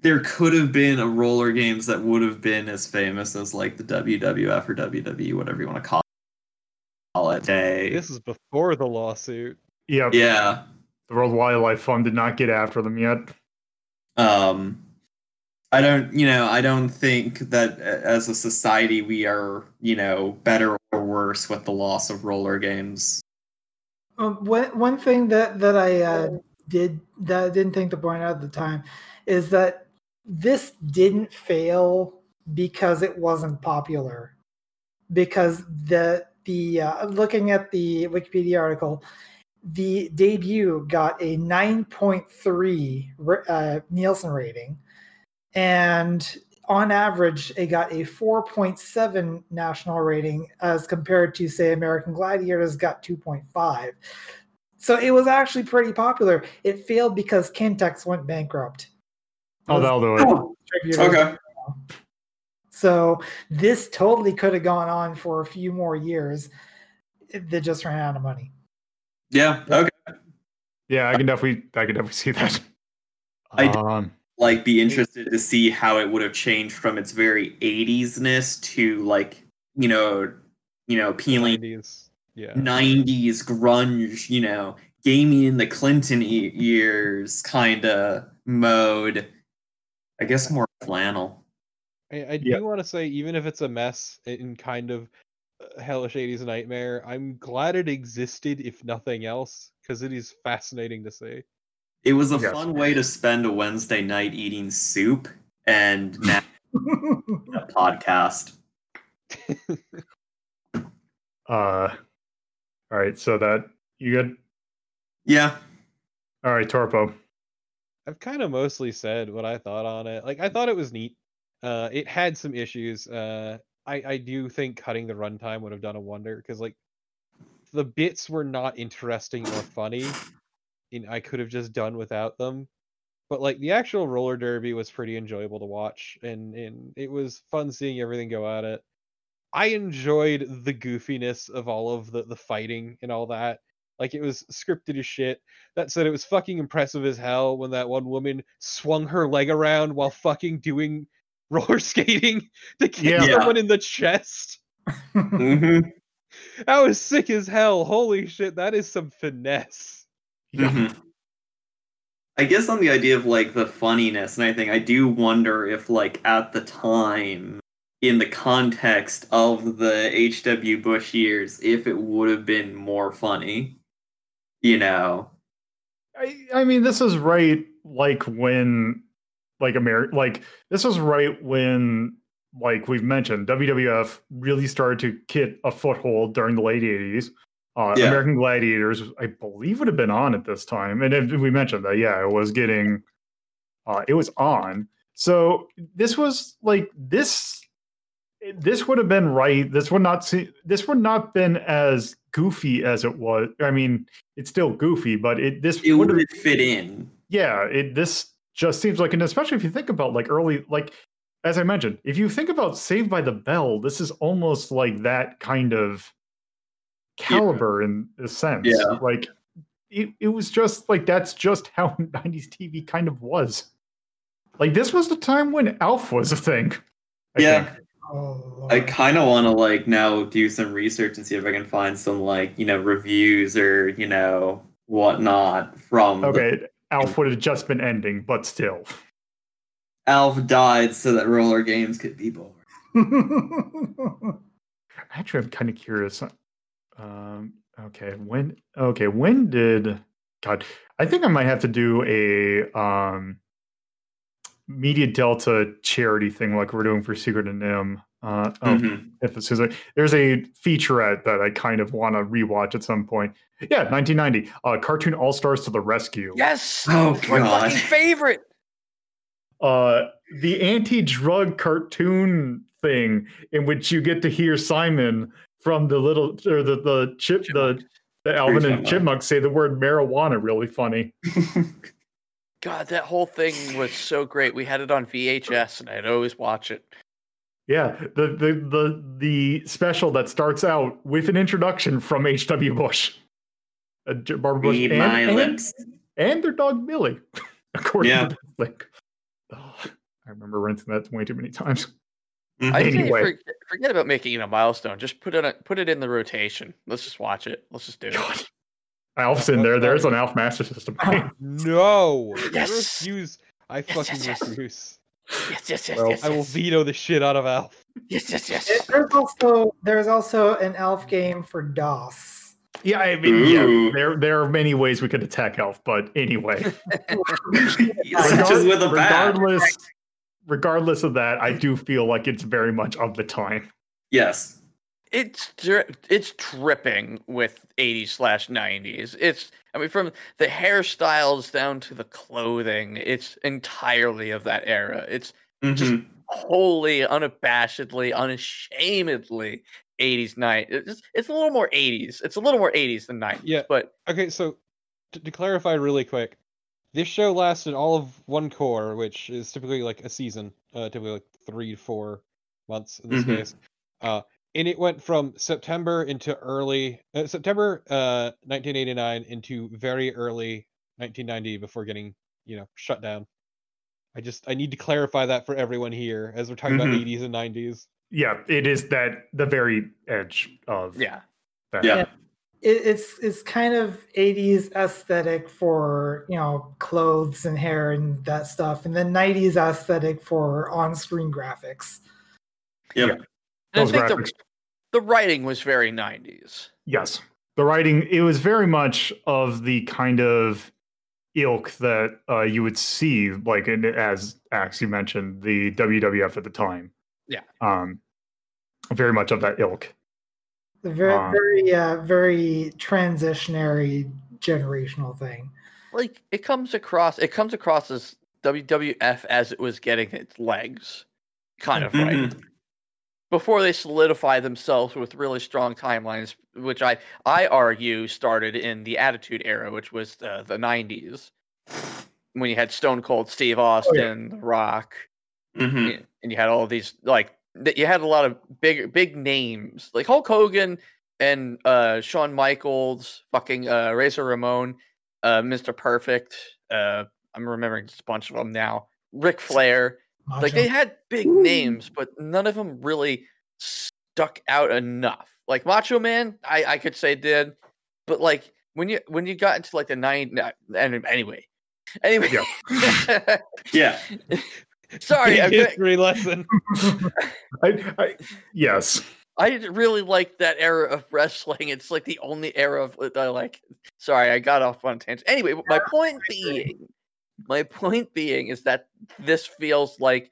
there could have been a roller games that would have been as famous as like the WWF or WWE, whatever you want to call it. Day. This is before the lawsuit. Yep. Yeah. The World Wildlife Fund did not get after them yet. Um I don't, you know, I don't think that as a society we are, you know, better or worse with the loss of roller games. Um, one one thing that that I uh, did that I didn't think to point out at the time is that this didn't fail because it wasn't popular. Because the the uh, looking at the Wikipedia article, the debut got a 9.3 uh, Nielsen rating, and on average, it got a 4.7 national rating as compared to, say, American Gladiators got 2.5. So it was actually pretty popular. It failed because Qintex went bankrupt. Oh, that'll do it. Okay. So this totally could have gone on for a few more years. They just ran out of money. Yeah. Okay. Yeah, I can definitely, I can definitely see that. I d- um, Like, be interested to see how it would have changed from its very 80s-ness to like, you know, you know, peeling 90s. Yeah. 90s grunge, you know, gaming in the Clinton e- years kind of mode. I guess more flannel. I, I do Yeah. want to say, even if it's a mess in kind of hellish 80s nightmare, I'm glad it existed, if nothing else, because it is fascinating to see. It was a Yes. fun way to spend a Wednesday night eating soup and (laughs) now a podcast. (laughs) uh, all right, so that you good? Yeah. All right, Torpo. I've kind of mostly said what I thought on it. Like I thought it was neat. Uh, it had some issues. Uh, I I do think cutting the runtime would have done a wonder because like the bits were not interesting or funny, and I could have just done without them. But like the actual roller derby was pretty enjoyable to watch, and and it was fun seeing everything go at it. I enjoyed the goofiness of all of the the fighting and all that. Like it was scripted as shit. That said, it was fucking impressive as hell when that one woman swung her leg around while fucking doing (laughs) roller skating to kick Yeah. Yeah. someone in the chest. hmm (laughs) That was sick as hell. Holy shit, that is some finesse. Yeah. Mhm. I guess on the idea of like the funniness and everything, I do wonder if like at the time, in the context of the H.W. Bush years, if it would have been more funny. You know. I, I mean, this is right like when like America like this was right when like we've mentioned WWF really started to get a foothold during the late 80s. Uh, Yeah. American Gladiators, I believe, would have been on at this time, and if we mentioned that, yeah, it was getting, uh, it was on. So this was like this. This would have been right. This would not see. This would not been as goofy as it was. I mean, it's still goofy, but it this It would would have fit in. yeah it this just seems like and especially if you think about like early like as i mentioned if you think about saved by the bell this is almost like that kind of caliber in a sense Yeah. like it, it was just like that's just (laughs) how 90s tv kind of was like this was the time when alf was a thing I yeah. think. Oh, I kind of want to like now do some research and see if I can find some like you know reviews or you know whatnot from the- okay alf would have just been ending but still Alf died so that roller games could be born. (laughs) Actually, I'm kind of curious. Um, okay, when? Okay, when did? God, I think I might have to do a um, Media Delta charity thing like we're doing for Secret and NIMH. Uh, oh, Mhm. if it's a, there's a featurette that I kind of want to rewatch at some point. Yeah, 1990, uh, Cartoon All Stars to the Rescue. Yes. Oh, my God. fucking favorite. uh, the anti-drug cartoon thing in which you get to hear Simon from the little or the the chip the the Alvin and Chipmunk. Chipmunk say the word marijuana really funny. (laughs) God, that whole thing was so great. We had it on VHS, and I'd always watch it. Yeah, the the the the special that starts out with an introduction from H.W. Bush, uh, Barbara Bush, and, my and- lips. and their dog Billy, (laughs) according Yeah. to this link. Oh, I remember renting that way too many times. Mhm. I say Anyway. forget, forget about making it a milestone. Just put it on- put it in the rotation. Let's just watch it. Let's just do it. God. Alf's in there. There's an Alf Master System. (laughs) game. No, I refuse. I Yes, fucking yes, yes. refuse. Yes, yes, yes, Well, yes, I will yes. veto the shit out of Alf. Yes, yes, yes. It- There's also there's also an Alf game for DOS. Yeah, I mean, yeah, there there are many ways we could attack Alf, but anyway, (laughs) (laughs) Such with a regardless, regardless of that, I do feel like it's very much of the time. Yes. It's dri- it's dripping with 80s slash 90s. It's I mean from the hairstyles down to the clothing, it's entirely of that era. It's Just- Mhm. wholly, unabashedly, unashamedly 80s night. It's it's a little more 80s. It's a little more 80s than 90s. Yeah. But Okay, so to, to clarify really quick, this show lasted all of one core, which is typically like a season, uh, typically like three to four months in this Mhm. case. Uh, and it went from September into early uh, September uh, 1989 into very early 1990 before getting you know shut down. I just I need to clarify that for everyone here as we're talking Mhm. about 80s and 90s. Yeah, it is that the very edge of yeah. that. Yeah. It, it's it's kind of 80s aesthetic for you know clothes and hair and that stuff, and then 90s aesthetic for on-screen graphics. Yep. Yeah. And I Those think graphics. the writing was very 90s. Yes. The writing, it was very much of the kind of ilk that uh, you would see, like in, as Axe, you mentioned, the WWF at the time. Yeah. Um, very much of that ilk. The very Um, very uh, very transitionary generational thing. Like it comes across it comes across as WWF as it was getting its legs. Kind of right. Before they solidify themselves with really strong timelines, which I I argue started in the Attitude Era, which was uh, the '90s, when you had Stone Cold Steve Austin, The Rock, Mhm. and you had all these like you had a lot of big big names like Hulk Hogan and uh, Shawn Michaels, fucking uh, Razor Ramon, uh, Mr. Perfect. Uh, I'm remembering just a bunch of them now. Ric Flair like they had big Ooh. names, but none of them really stuck out enough. Like Macho Man, I, I could say did, but like when you when you got into like the nine, and anyway, anyway, Yeah. (laughs) yeah. sorry, (laughs) I'm Big gonna- lesson. (laughs) I, I, yes. I really like that era of wrestling. It's like the only era of that I like. Sorry, I got off on a tangent. Anyway, my point being, my point being is that this feels like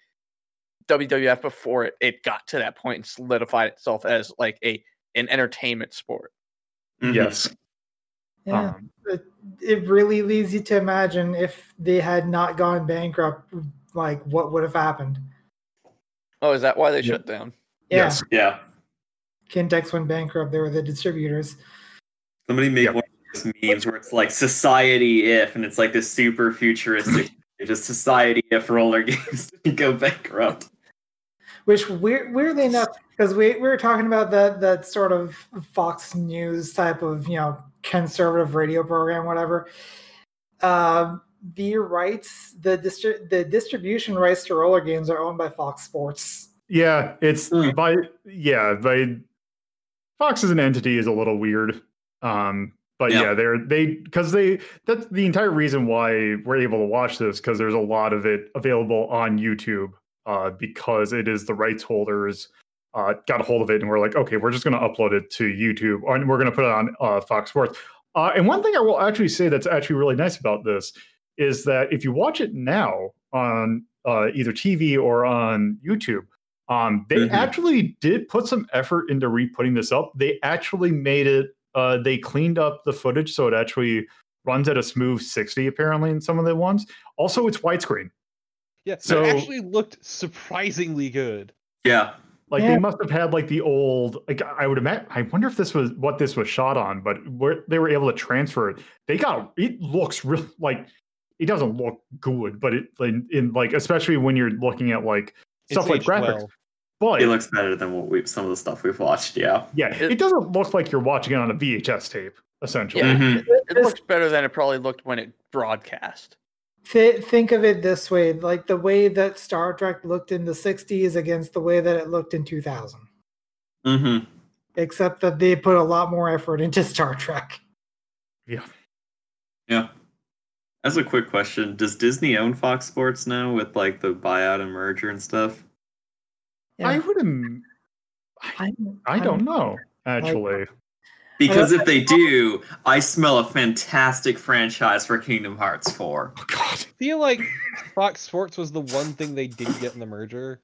WWF before it, it got to that point and solidified itself as like a an entertainment sport. Mhm. Yes. yeah, Um, it, it really leads you to imagine if they had not gone bankrupt, like what would have happened. Oh, is that why they Yeah. shut down? Yeah, Yes. Yeah. Qintex went bankrupt. They were the distributors. Somebody make Yep. one of those memes where it's like society if, and it's like this super futuristic, (laughs) just society if roller games (laughs) didn't go bankrupt. Which weird, weirdly enough, because we, we were talking about that that sort of Fox News type of you know conservative radio program, whatever. Um, the rights, the distri- the distribution rights to roller games are owned by Fox Sports. Yeah, it's Hmm. by yeah, by Fox as an entity is a little weird. Um, but Yeah. yeah, they're they because they that's the entire reason why we're able to watch this because there's a lot of it available on YouTube. Uh, because it is the rights holders uh, got a hold of it and we're like, okay, we're just going to upload it to YouTube and we're going to put it on uh, Fox Sports. Uh, and one thing I will actually say that's actually really nice about this is that if you watch it now on uh, either TV or on YouTube, um, they Mhm. actually did put some effort into re-putting this up. They actually made it. Uh, they cleaned up the footage so it actually runs at a smooth 60 apparently in some of the ones. Also, it's widescreen. Yeah, So- it actually looked surprisingly good. yeah. Like Yeah. they must have had like the old like I would imagine. I wonder if this was what this was shot on, but where they were able to transfer it. They got it looks real like it doesn't look good, but it in, in like especially when you're looking at like stuff It's like graphics. well. But It looks better than what we some of the stuff we've watched. Yeah. yeah, It- it, doesn't look like you're watching it on a VHS tape. Essentially, Yeah. Mhm. It This- looks better than it probably looked when it broadcast. Th- think of it this way like the way that Star Trek looked in the 60s against the way that it looked in 2000. Mm-hmm. Except that they put a lot more effort into Star Trek. yeah. Yeah. As a quick question, does Disney own Fox Sports now with like the buyout and merger and stuff? Yeah. I would. im- I, I don't know actually. Because if they (laughs) do, I smell a fantastic franchise for Kingdom Hearts 4. Oh God. I feel like Fox Sports was the one thing they didn't get in the merger.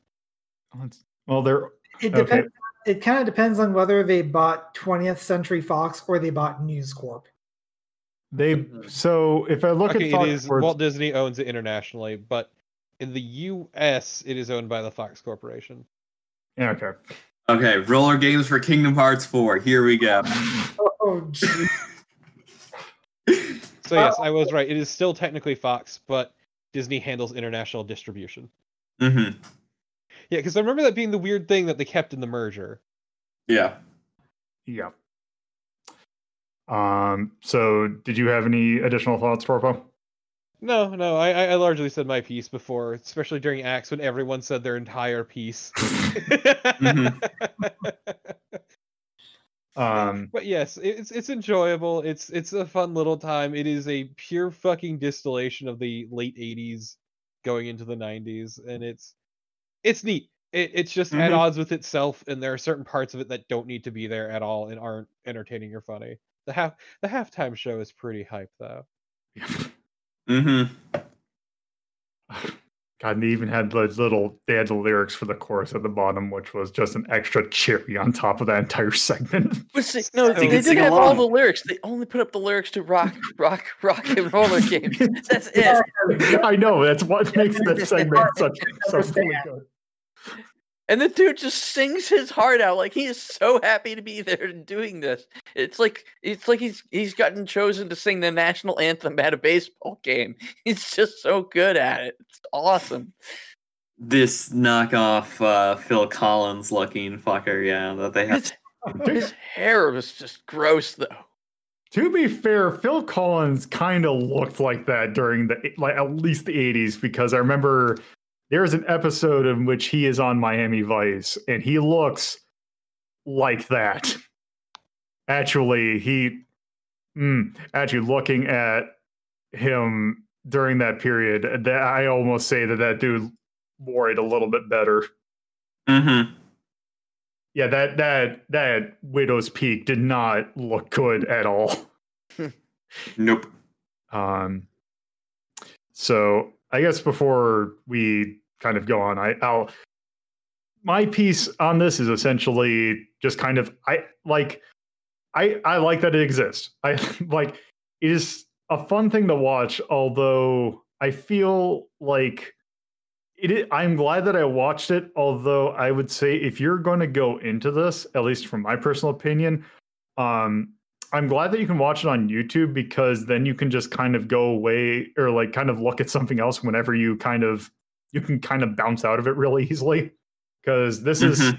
Well, they're It Okay. depends. It kind of depends on whether they bought 20th Century Fox or they bought News Corp. they. Mhm. So if I look okay, at it Fox is Sports, Walt Disney owns it internationally, but in the U.S. it is owned by the Fox Corporation. Yeah, okay. Okay, roller games for Kingdom Hearts 4. Here we go. Oh, gee. (laughs) So yes, I was right. It is still technically Fox, but Disney handles international distribution. mm-hmm. Yeah, because I remember that being the weird thing that they kept in the merger. Yeah. Yeah. Um. So, did you have any additional thoughts, Torpo? No, no, I, I largely said my piece before, especially during acts when everyone said their entire piece. (laughs) (laughs) Um. But yes, it's it's enjoyable. It's it's a fun little time. It is a pure fucking distillation of the late '80s going into the '90s, and it's it's neat. It, it's just at Mhm. odds with itself, and there are certain parts of it that don't need to be there at all and aren't entertaining or funny. The half the halftime show is pretty hype though. (laughs) Mm-hmm. (laughs) God, and they even had the little. They had the lyrics for the chorus at the bottom, which was just an extra cherry on top of that entire segment. (laughs) But see, no, So they you didn't sing have all the lyrics. They only put up the lyrics to rock, (laughs) rock, rock and roller games. That's it. I know that's what makes that segment such so really good. And the dude just sings his heart out like he is so happy to be there doing this. It's like it's like he's he's gotten chosen to sing the national anthem at a baseball game. (laughs) He's just so good at it. It's awesome. This knockoff uh, Phil Collins looking fucker, yeah, that they have. His, his hair was just gross though. To be fair, Phil Collins kind of looked like that during the like at least the 80s because I remember there's an episode in which he is on Miami Vice and he looks like that. Actually, he mm, actually looking at him during that period, that I almost say that that dude wore it a little bit better. Mm-hmm. Yeah, that that that Widow's Peak did not look good at all. (laughs) Nope. Um, so I guess before we kind of go on, I, I'll my piece on this is essentially just kind of I like I I like that it exists. I (laughs) like it is a fun thing to watch, although I feel like it I'm glad that I watched it, although I would say if you're going to go into this, at least from my personal opinion, um I'm glad that you can watch it on YouTube because then you can just kind of go away or like kind of look at something else whenever you kind of you can kind of bounce out of it really easily. Because this is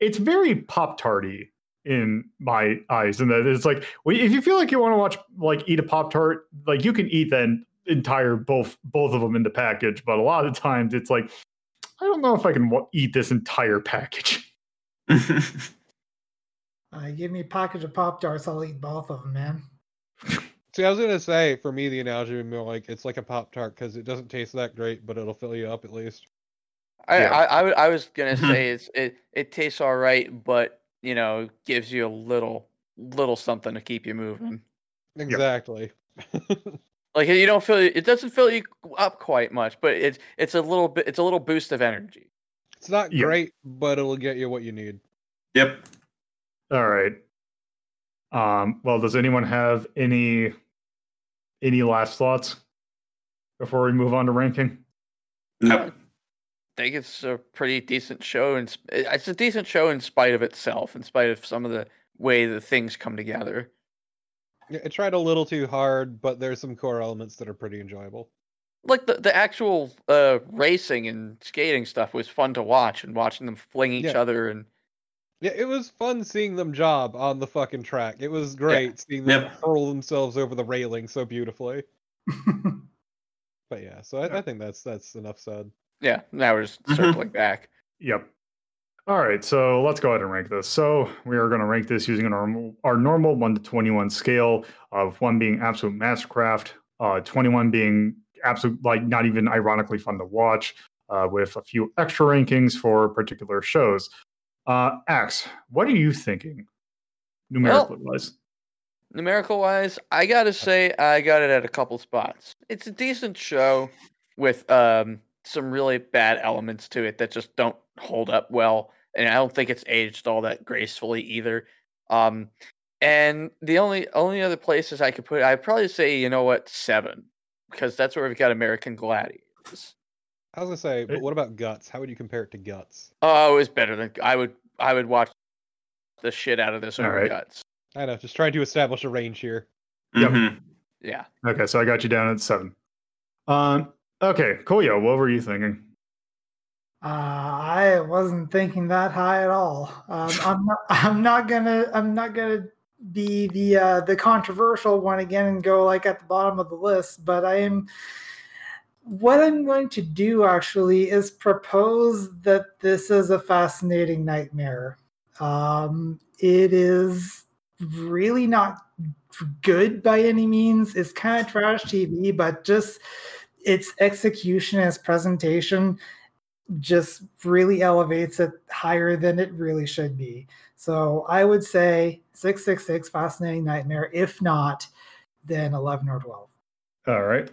it's very pop tarty in my eyes and that it's like if you feel like you want to watch like eat a pop tart like you can eat that entire both both of them in the package but a lot of times it's like i don't know if i can wa- eat this entire package. (laughs) (laughs) Uh, give me a package of Pop Tarts, I'll eat both of them, man. (laughs) See, I was gonna say for me the analogy would be more like it's like a pop tart because it doesn't taste that great, but it'll fill you up at least. I, Yeah. I, I, I was gonna Mhm. say it's it, it tastes all right, but you know, gives you a little little something to keep you moving. Exactly. (laughs) Like you don't feel it doesn't fill you up quite much, but it's it's a little bit it's a little boost of energy. it's not Yeah. great, but it'll get you what you need. yep. All right. Um, well, does anyone have any any last thoughts before we move on to ranking? Nope. I think it's a pretty decent show, and it's a decent show in spite of itself, in spite of some of the way the things come together. Yeah, It tried a little too hard, but there's some core elements that are pretty enjoyable. Like the, the actual uh, racing and skating stuff was fun to watch, and watching them fling each Yeah. other and Yeah, it was fun seeing them job on the fucking track. It was great seeing them Yep. hurl themselves over the railing so beautifully. (laughs) But yeah, so I, I think that's that's enough said. yeah. Now we're just Mhm. circling back. Yep. All right, so let's go ahead and rank this. So we are going to rank this using our normal, our normal 1 to 21 scale of 1 being absolute mastercraft, uh, 21 being absolute, like not even ironically fun to watch, uh, with a few extra rankings for particular shows. Uh, Axe, what are you thinking, numerically wise? Numerical wise, I gotta say I got it at a couple spots. It's a decent show with um some really bad elements to it that just don't hold up well, and I don't think it's aged all that gracefully either. Um, and the only only other places I could put, it, I'd probably say, you know what, seven, because that's where we've got American Gladiators. I was gonna say, but It- what about Guts? How would you compare it to Guts? Oh, it was better than I would. I would watch the shit out of this All over right. Guts. I know, just trying to establish a range here. Yep. Mhm. Yeah. Okay, so I got you down at 7. Um, okay, Koyo, what were you thinking? Uh, I wasn't thinking that high at all. Um, I'm not. (laughs) I'm not gonna. I'm not gonna be the uh, the controversial one again and go like at the bottom of the list. But I am. What I'm going to do actually is propose that this is a fascinating nightmare. Um, it is really not good by any means. It's kind of trash TV, but just its execution, its presentation just really elevates it higher than it really should be. So I would say 666 Fascinating Nightmare. If not, then 11 or 12. All right.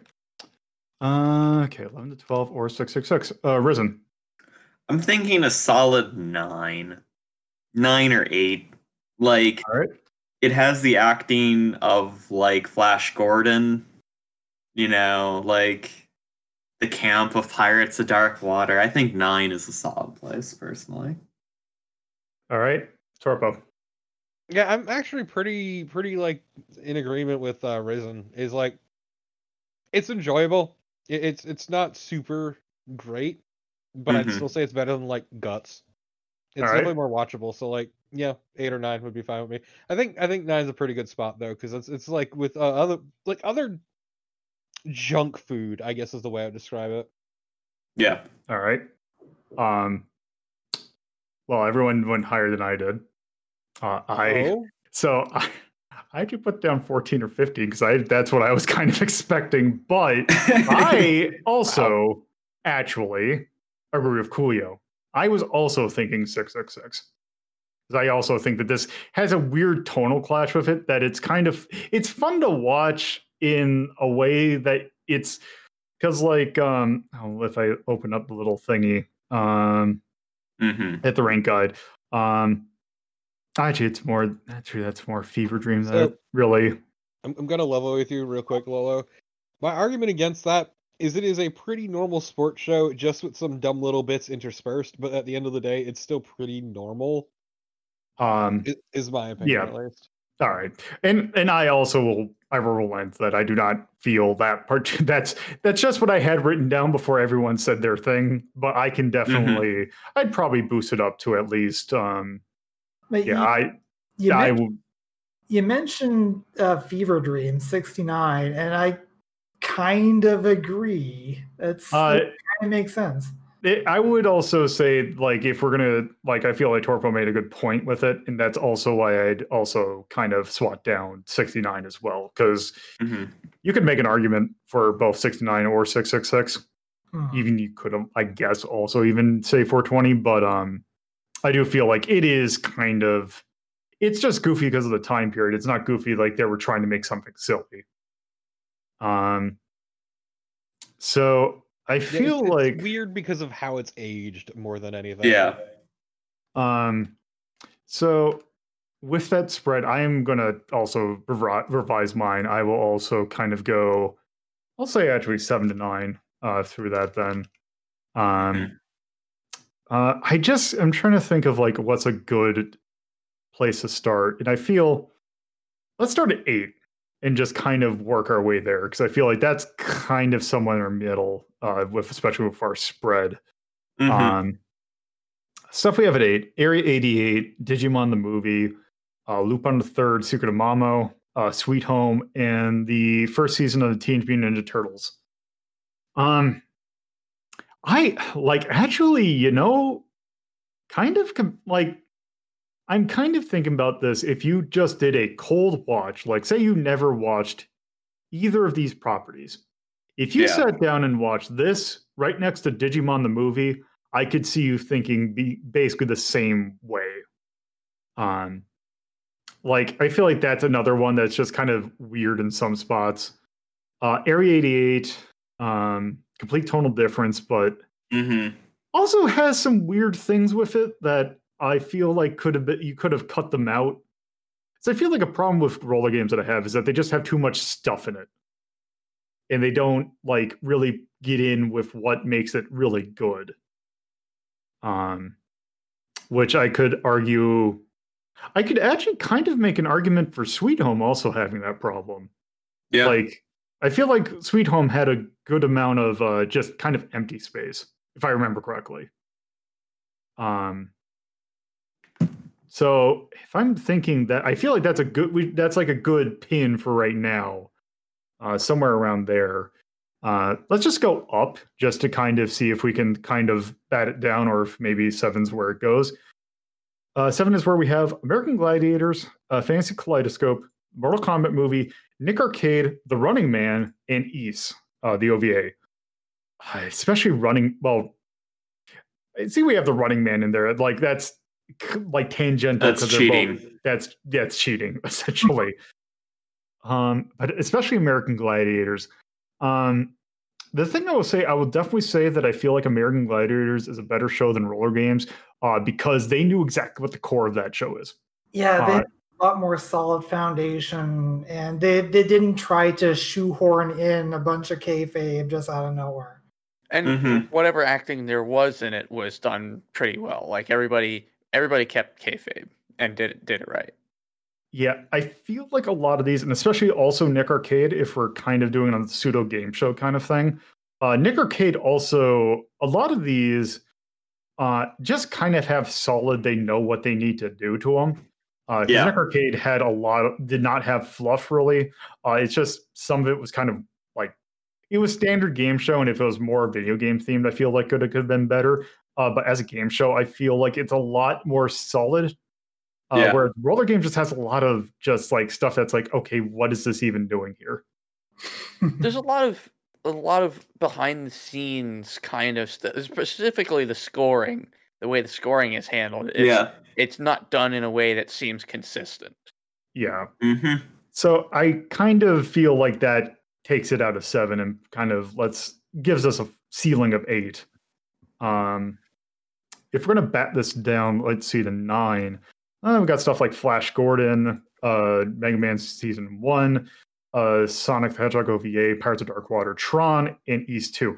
Uh, okay, 11 to 12 or 666. Uh, Risen. I'm thinking a solid nine, nine or eight. Like All right. it has the acting of like Flash Gordon, you know, like the camp of Pirates of Dark Water. I think nine is a solid place, personally. All right. Torpo. Yeah, I'm actually pretty pretty like in agreement with uh Risen. Is like it's enjoyable. It, it's it's not super great, but I'd Mhm. still say it's better than like Guts. It's Alright. definitely more watchable. So like yeah, eight or nine would be fine with me. I think I think nine's a pretty good spot though because it's it's like with uh, other like other junk food. I guess is the way I would describe it. Yeah. All right. Um, well, everyone went higher than I did. Uh, I Oh, (laughs) so I, I could put down 14 or 15 because I that's what I was (laughs) kind of expecting, but I (laughs) also actually agree with Coolio. I was also thinking 666. Because I also think that this has a weird tonal clash with it that it's kind of it's fun to watch in a way that it's because like um oh, if I open up the little thingy um hmm at the rank guide um actually it's more actually that's more fever dream than really I'm, I'm gonna level with you real quick, Lolo. My argument against that is it is a pretty normal sports show, just with some dumb little bits interspersed. But at the end of the day, it's still pretty normal. um i- Is my opinion Yeah. at least. All right, and and I also will I will relent that I do not feel that part. (laughs) That's that's just what I had written down before everyone said their thing. But I can definitely I'd probably boost it up to at least um But yeah you, I you, I men- will you mentioned uh, Fever Dream 69, and I kind of agree. That's uh that kind of makes sense. it, I would also say like if we're gonna like I feel like Torpo made a good point with it, and that's also why I'd also kind of swat down sixty nine as well because hmm you could make an argument for both sixty nine or six six six. Hmm. even you could i guess also even say 420 but um i do feel like it is kind of it's just goofy because of the time period it's not goofy like they were trying to make something silly um so i Yeah, it's- feel it's like weird because of how it's aged more than anything. Yeah. Um, so with that spread, I am gonna also revise mine. I will also kind of go. I'll say actually seven to nine uh, through that then. Um, uh, I just I'm trying to think of like what's a good place to start, and I feel let's start at eight and just kind of work our way there because I feel like that's kind of somewhere in our middle, uh, with especially with our spread. Mhm. Um, stuff we have at eight: Area 88, Digimon the movie, uh, Lupin the Third, Secret of Mamo, uh, Sweet Home, and the first season of the Teenage Mutant Ninja Turtles. Um, I like actually, you know, kind of com- like I'm kind of thinking about this. If you just did a cold watch, like say you never watched either of these properties, if you Yeah. sat down and watched this right next to Digimon the movie, I could see you thinking be basically the same way. Um, like I feel like that's another one that's just kind of weird in some spots. Uh, Area 88, um, complete tonal difference, but Mhm. also has some weird things with it that I feel like could have been you could have cut them out. So I feel like a problem with roller games that I have is that they just have too much stuff in it. And they don't like really get in with what makes it really good. Um which I could argue I could actually kind of make an argument for Sweet Home also having that problem Yeah. like I feel like Sweet Home had a good amount of uh, just kind of empty space, if I remember correctly. Um, so if I'm thinking that, I feel like that's a good, we, that's like a good pin for right now, uh, somewhere around there. Uh, let's just go up just to kind of see if we can kind of bat it down, or if maybe seven's where it goes. Uh, seven is where we have American Gladiators, uh, Fantasy Kaleidoscope, Mortal Kombat movie, Nick Arcade, The Running Man, and Ys, uh, the OVA. Especially running, well, see we have the Running Man in there. Like that's like tangential. That's 'cause they're both- cheating. That's that's cheating (laughs) essentially. um, but especially American Gladiators. Um, the thing I will say, I will definitely say that I feel like American Gladiators is a better show than Roller Games, uh, because they knew exactly what the core of that show is. Yeah, they Uh, had a lot more solid foundation, and they they didn't try to shoehorn in a bunch of kayfabe just out of nowhere. And Mhm. whatever acting there was in it was done pretty well. Like everybody, everybody kept kayfabe and did it, did it right. Yeah, I feel like a lot of these, and especially also Nick Arcade, if we're kind of doing a pseudo game show kind of thing. Uh, Nick Arcade also, a lot of these uh, just kind of have solid, they know what they need to do to them. Uh, 'cause Yeah. Nick Arcade had a lot of, did not have fluff really. Uh, it's just some of it was kind of like, it was standard game show, and if it was more video game themed, I feel like it could have been better. Uh, but as a game show, I feel like it's a lot more solid uh, Yeah. Where roller game just has a lot of just like stuff that's like, okay, what is this even doing here? (laughs) There's a lot of a lot of behind the scenes kind of stuff. Specifically, the scoring, the way the scoring is handled. It's, yeah. It's not done in a way that seems consistent. Yeah. hmm So I kind of feel like that takes it out of seven and kind of lets gives us a ceiling of eight. Um, if we're gonna bat this down, let's see to nine. Uh, we've got stuff like Flash Gordon, uh, Mega Man Season One, uh, Sonic the Hedgehog OVA, Pirates of Dark Water, Tron, and Ys Two.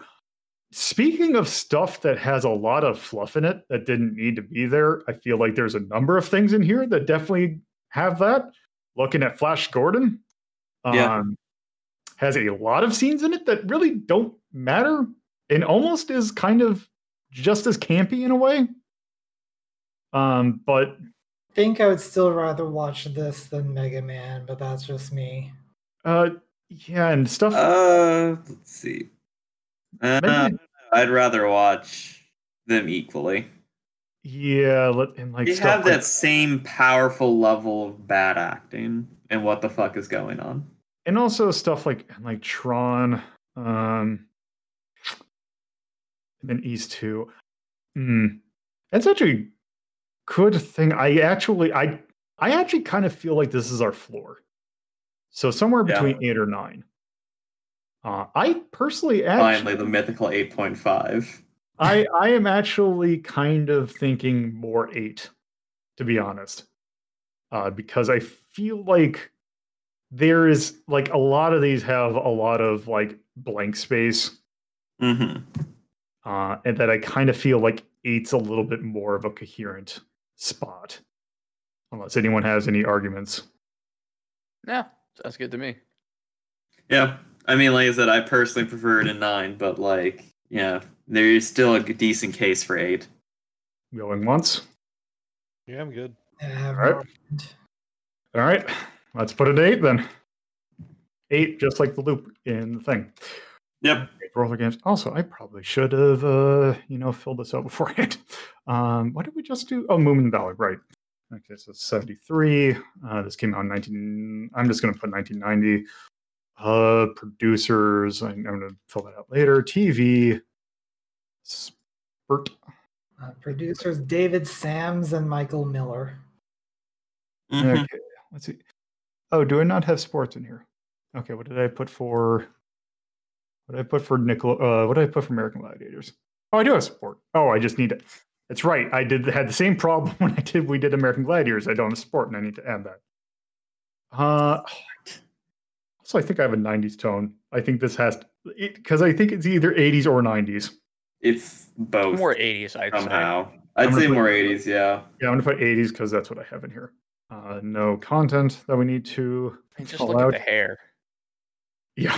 Speaking of stuff that has a lot of fluff in it that didn't need to be there, I feel like there's a number of things in here that definitely have that. Looking at Flash Gordon, um, Yeah. has a lot of scenes in it that really don't matter and almost is kind of just as campy in a way. Um, but I think I would still rather watch this than Mega Man, but that's just me. uh, yeah, and stuff. Uh, let's see. Uh, I'd rather watch them equally. yeah, let- and like They have like- that same powerful level of bad acting and what the fuck is going on. and also stuff like like Tron, um, and then Ys Two. Mm, that's actually a good thing. I actually, I, I actually kind of feel like this is our floor. So somewhere Yeah. between eight or nine. Uh, I personally actually, Finally, the mythical 8.5. I, I am actually kind of thinking more eight, to be honest, uh, because I feel like there is like a lot of these have a lot of like blank space. hmm uh, and that I kind of feel like eight's a little bit more of a coherent spot. Unless anyone has any arguments. Yeah, sounds good to me. Yeah, I mean, like I said, I personally prefer it in nine, but like, yeah, there is still a decent case for eight. Going once. Yeah, I'm good. Yeah, All right. All right, let's put it at eight then. Eight, just like the loop in the thing. Yep. roller games. Also, I probably should have, uh, you know, filled this out (laughs) beforehand. Um, what did we just do? Oh, Moomin Valley, right? Okay, so 73. Uh, this came out in 19. I'm just going to put 1990. Uh, producers. I'm, going to fill that out later. TV. Spurt. Uh, producers David Sams and Michael Miller. Mhm. Okay, let's see. Oh, do I not have sports in here? Okay, what did I put for? What did I put for Nickel? Uh, what did I put for American Gladiators? Oh, I do have sport. Oh, I just need it. That's right. I did had the same problem (laughs) when I did. We did American Gladiators. I don't have sport, and I need to add that. Uh, so I think I have a '90s tone. I think this has because I think it's either '80s or '90s. It's both More 80s, I'd somehow. I'm I'd say put- more 80s, yeah. Yeah, I'm gonna put '80s because that's what I have in here. Uh, no content that we need to. And just look out. at the hair. Yeah.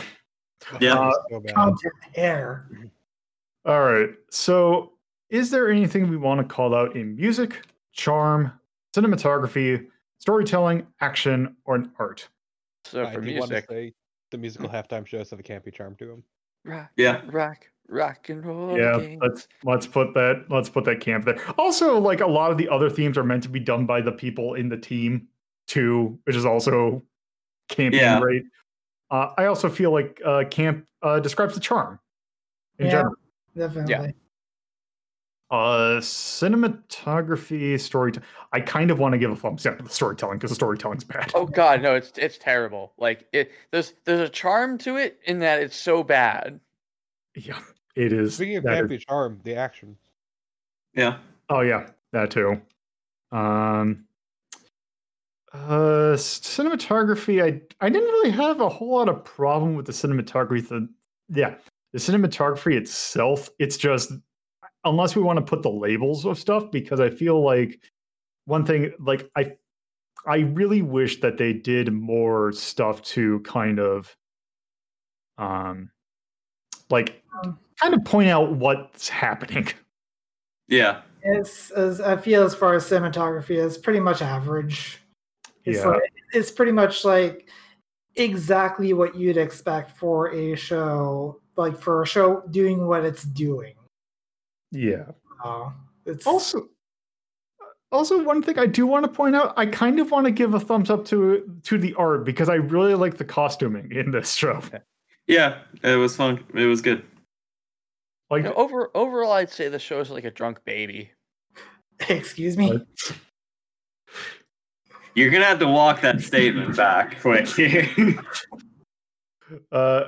Yeah. Uh, So bad. Content hair. All right. So, is there anything we want to call out in music, charm, cinematography, storytelling, action, or an art? So I for do want to music, say the musical halftime shows have a campy charm to them. rock, Yeah. rock, rock and roll. yeah, game. let's let's put that let's put that camp there. Also, like a lot of the other themes are meant to be done by the people in the team too, which is also campy Yeah. and great. Uh, I also feel like uh, camp uh, describes the charm in Yeah. general. Definitely. Uh, cinematography, storytelling. I kind of want to give a thumbs down to the storytelling because the storytelling's bad. Oh god, no, it's it's terrible. Like it there's there's a charm to it in that it's so bad. Yeah, it is. Speaking of that is- campy charm, the action. Yeah. oh yeah, that too. Um, uh, cinematography. I I didn't really have a whole lot of problem with the cinematography. The yeah, the cinematography itself. It's just unless we want to put the labels of stuff because I feel like one thing like I I really wish that they did more stuff to kind of um like kind of point out what's happening. (laughs) Yeah. It's as I feel as far as cinematography is pretty much average. It's Yeah. like it's pretty much like exactly what you'd expect for a show, like for a show doing what it's doing. Yeah. Uh, it's Also, also one thing I do want to point out, I kind of want to give a thumbs up to to the art because I really like the costuming in this show. (laughs) Yeah. It was fun. It was good. Like, You over overall I'd say the show is like a drunk baby. (laughs) excuse me. (laughs) You're gonna have to walk that statement back quick. uh,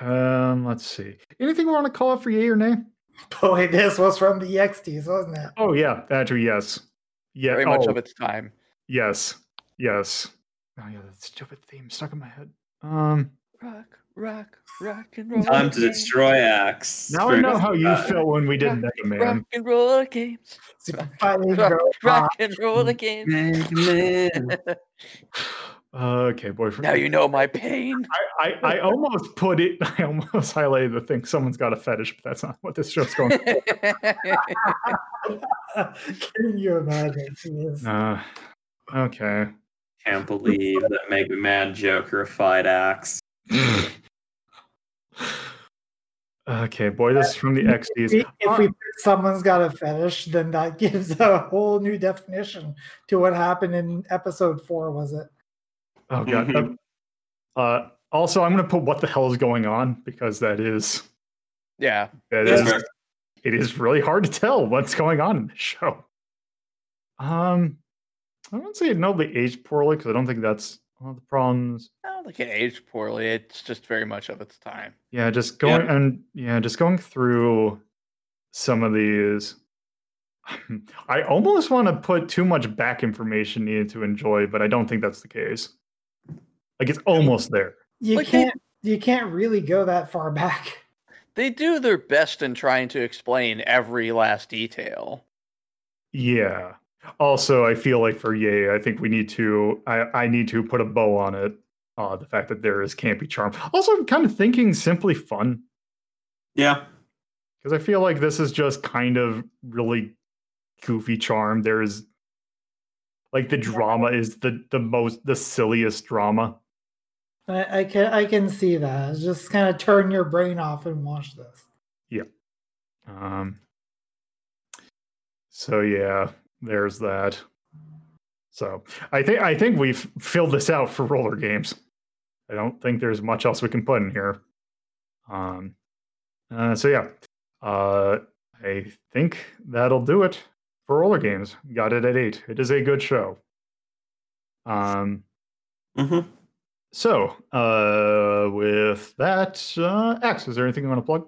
um, let's see. Anything we want to call out for yay or nay? (laughs) Boy, this was from the XTs, wasn't it? Oh yeah, actually yes, yeah. Very much oh, of its time. yes, yes. Oh yeah, that stupid theme stuck in my head. Um, Rock, rock, rock and roll. Time to games. destroy Axe. now I know how you uh, felt when we did rock, Mega Man. Rock and roll games. Super Fighting Rock, rock and roll games. Mega Man. (laughs) okay, boyfriend. now you know my pain. I, I, I almost put it. (laughs) I almost highlighted the thing. Someone's got a fetish, but that's not what this show's going. (laughs) Can you imagine? Jeez. Uh, okay. Can't believe that Mega Man Jokerified Axe. okay, boy, this is from the If XDs. we, if we put someone's got a fetish, then that (laughs) gives a whole new definition to what happened in episode four, was it? Oh god. Mhm. Uh, also, I'm gonna put what the hell is going on because that is yeah. that That's is fair. it is really hard to tell what's going on in this show. Um, I wouldn't say it nobly aged poorly because I don't think that's one of the problems. I don't think it aged poorly. It's just very much of its time. Yeah, just going and yeah, just going through some of these. (sighs) I almost want to put too much back information needed to enjoy, but I don't think that's the case. Like it's almost there. You Like can't you can't really go that far back. they do their best in trying to explain every last detail. Yeah. Also, I feel like for Yay, I think we need to. I, I need to put a bow on it. Uh, the fact that there is campy charm. Also, I'm kind of thinking simply fun Yeah. because I feel like this is just kind of really goofy charm. There is like the drama is the the most the silliest drama. I, I can I can see that. Just kind of turn your brain off and watch this. Yeah. Um. So yeah, there's that. So I think I think we've filled this out for RollerGames. I don't think there's much else we can put in here. Um. Uh, so yeah, uh, I think that'll do it for RollerGames. Got it at eight. It is a good show. Um. Mm-hmm. So, uh, with that, uh, X, is there anything you want to plug?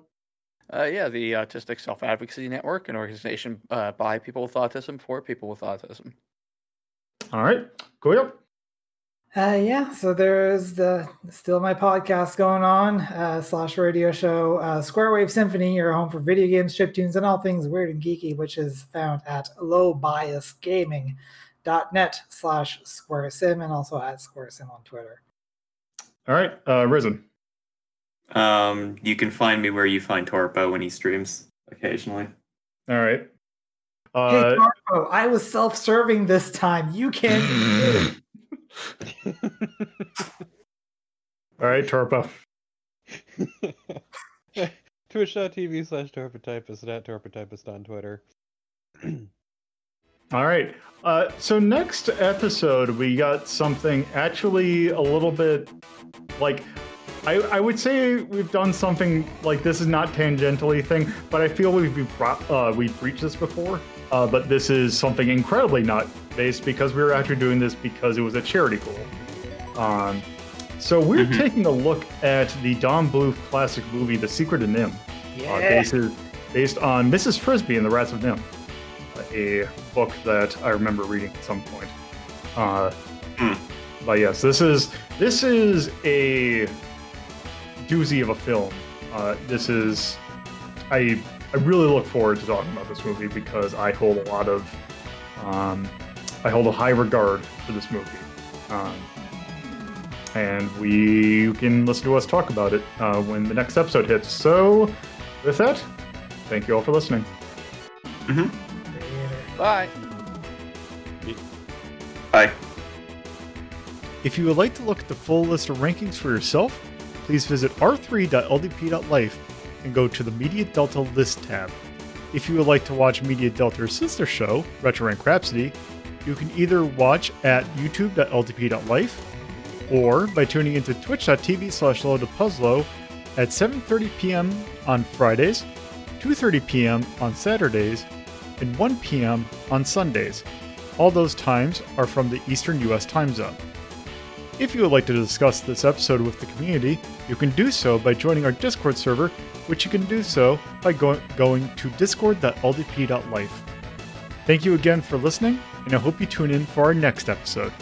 Uh, yeah, the Autistic Self Advocacy Network, an organization uh, by people with autism for people with autism. All right, cool. Uh, yeah, so there's the still my podcast going on uh, slash radio show uh, Square Wave Symphony, your home for video games, chiptunes, and all things weird and geeky, which is found at lowbiasgaming.net slash square sim and also at square sim on Twitter. All right, uh, Risen. Um, you can find me where you find Torpo when he streams occasionally. All right. hey, Uh, Marco, I was self-serving this time. You can't. do it. (laughs) (laughs) all right, Torpo. (laughs) Twitch.tv slash Torpotypist and at Torpotypist on Twitter. (clears throat) All right. Uh, so next episode, we got something actually a little bit like I, I would say we've done something like this is not tangentially thing, but I feel we've we've, brought, uh, we've reached this before. Uh, but this is something incredibly not based because we were actually doing this because it was a charity goal. Um, so we're Mhm. taking a look at the Don Bluth classic movie, The Secret of NIMH. Uh, Yeah. based, based on Mrs. Frisby and the Rats of NIMH, a book that I remember reading at some point. Uh, Hmm. But yes, this is this is a doozy of a film. Uh, this is I I really look forward to talking about this movie because I hold a lot of um, I hold a high regard for this movie. Um, and we can listen to us talk about it uh, when the next episode hits. So, with that, thank you all for listening. Later. Bye. Bye. If you would like to look at the full list of rankings for yourself, please visit r3.ldp.life and go to the Media Delta List tab. If you would like to watch Media Delta's sister show, Retro Rank Rhapsody, you can either watch at youtube.ldp.life or by tuning into twitch.tv slash puzzlo at 7.30 p.m. on Fridays, 2.30 p.m. on Saturdays, and 1 p.m. on Sundays. All those times are from the Eastern U.S. time zone. If you would like to discuss this episode with the community, you can do so by joining our Discord server, which you can do so by go- going to discord.ldp.life. Thank you again for listening, and I hope you tune in for our next episode.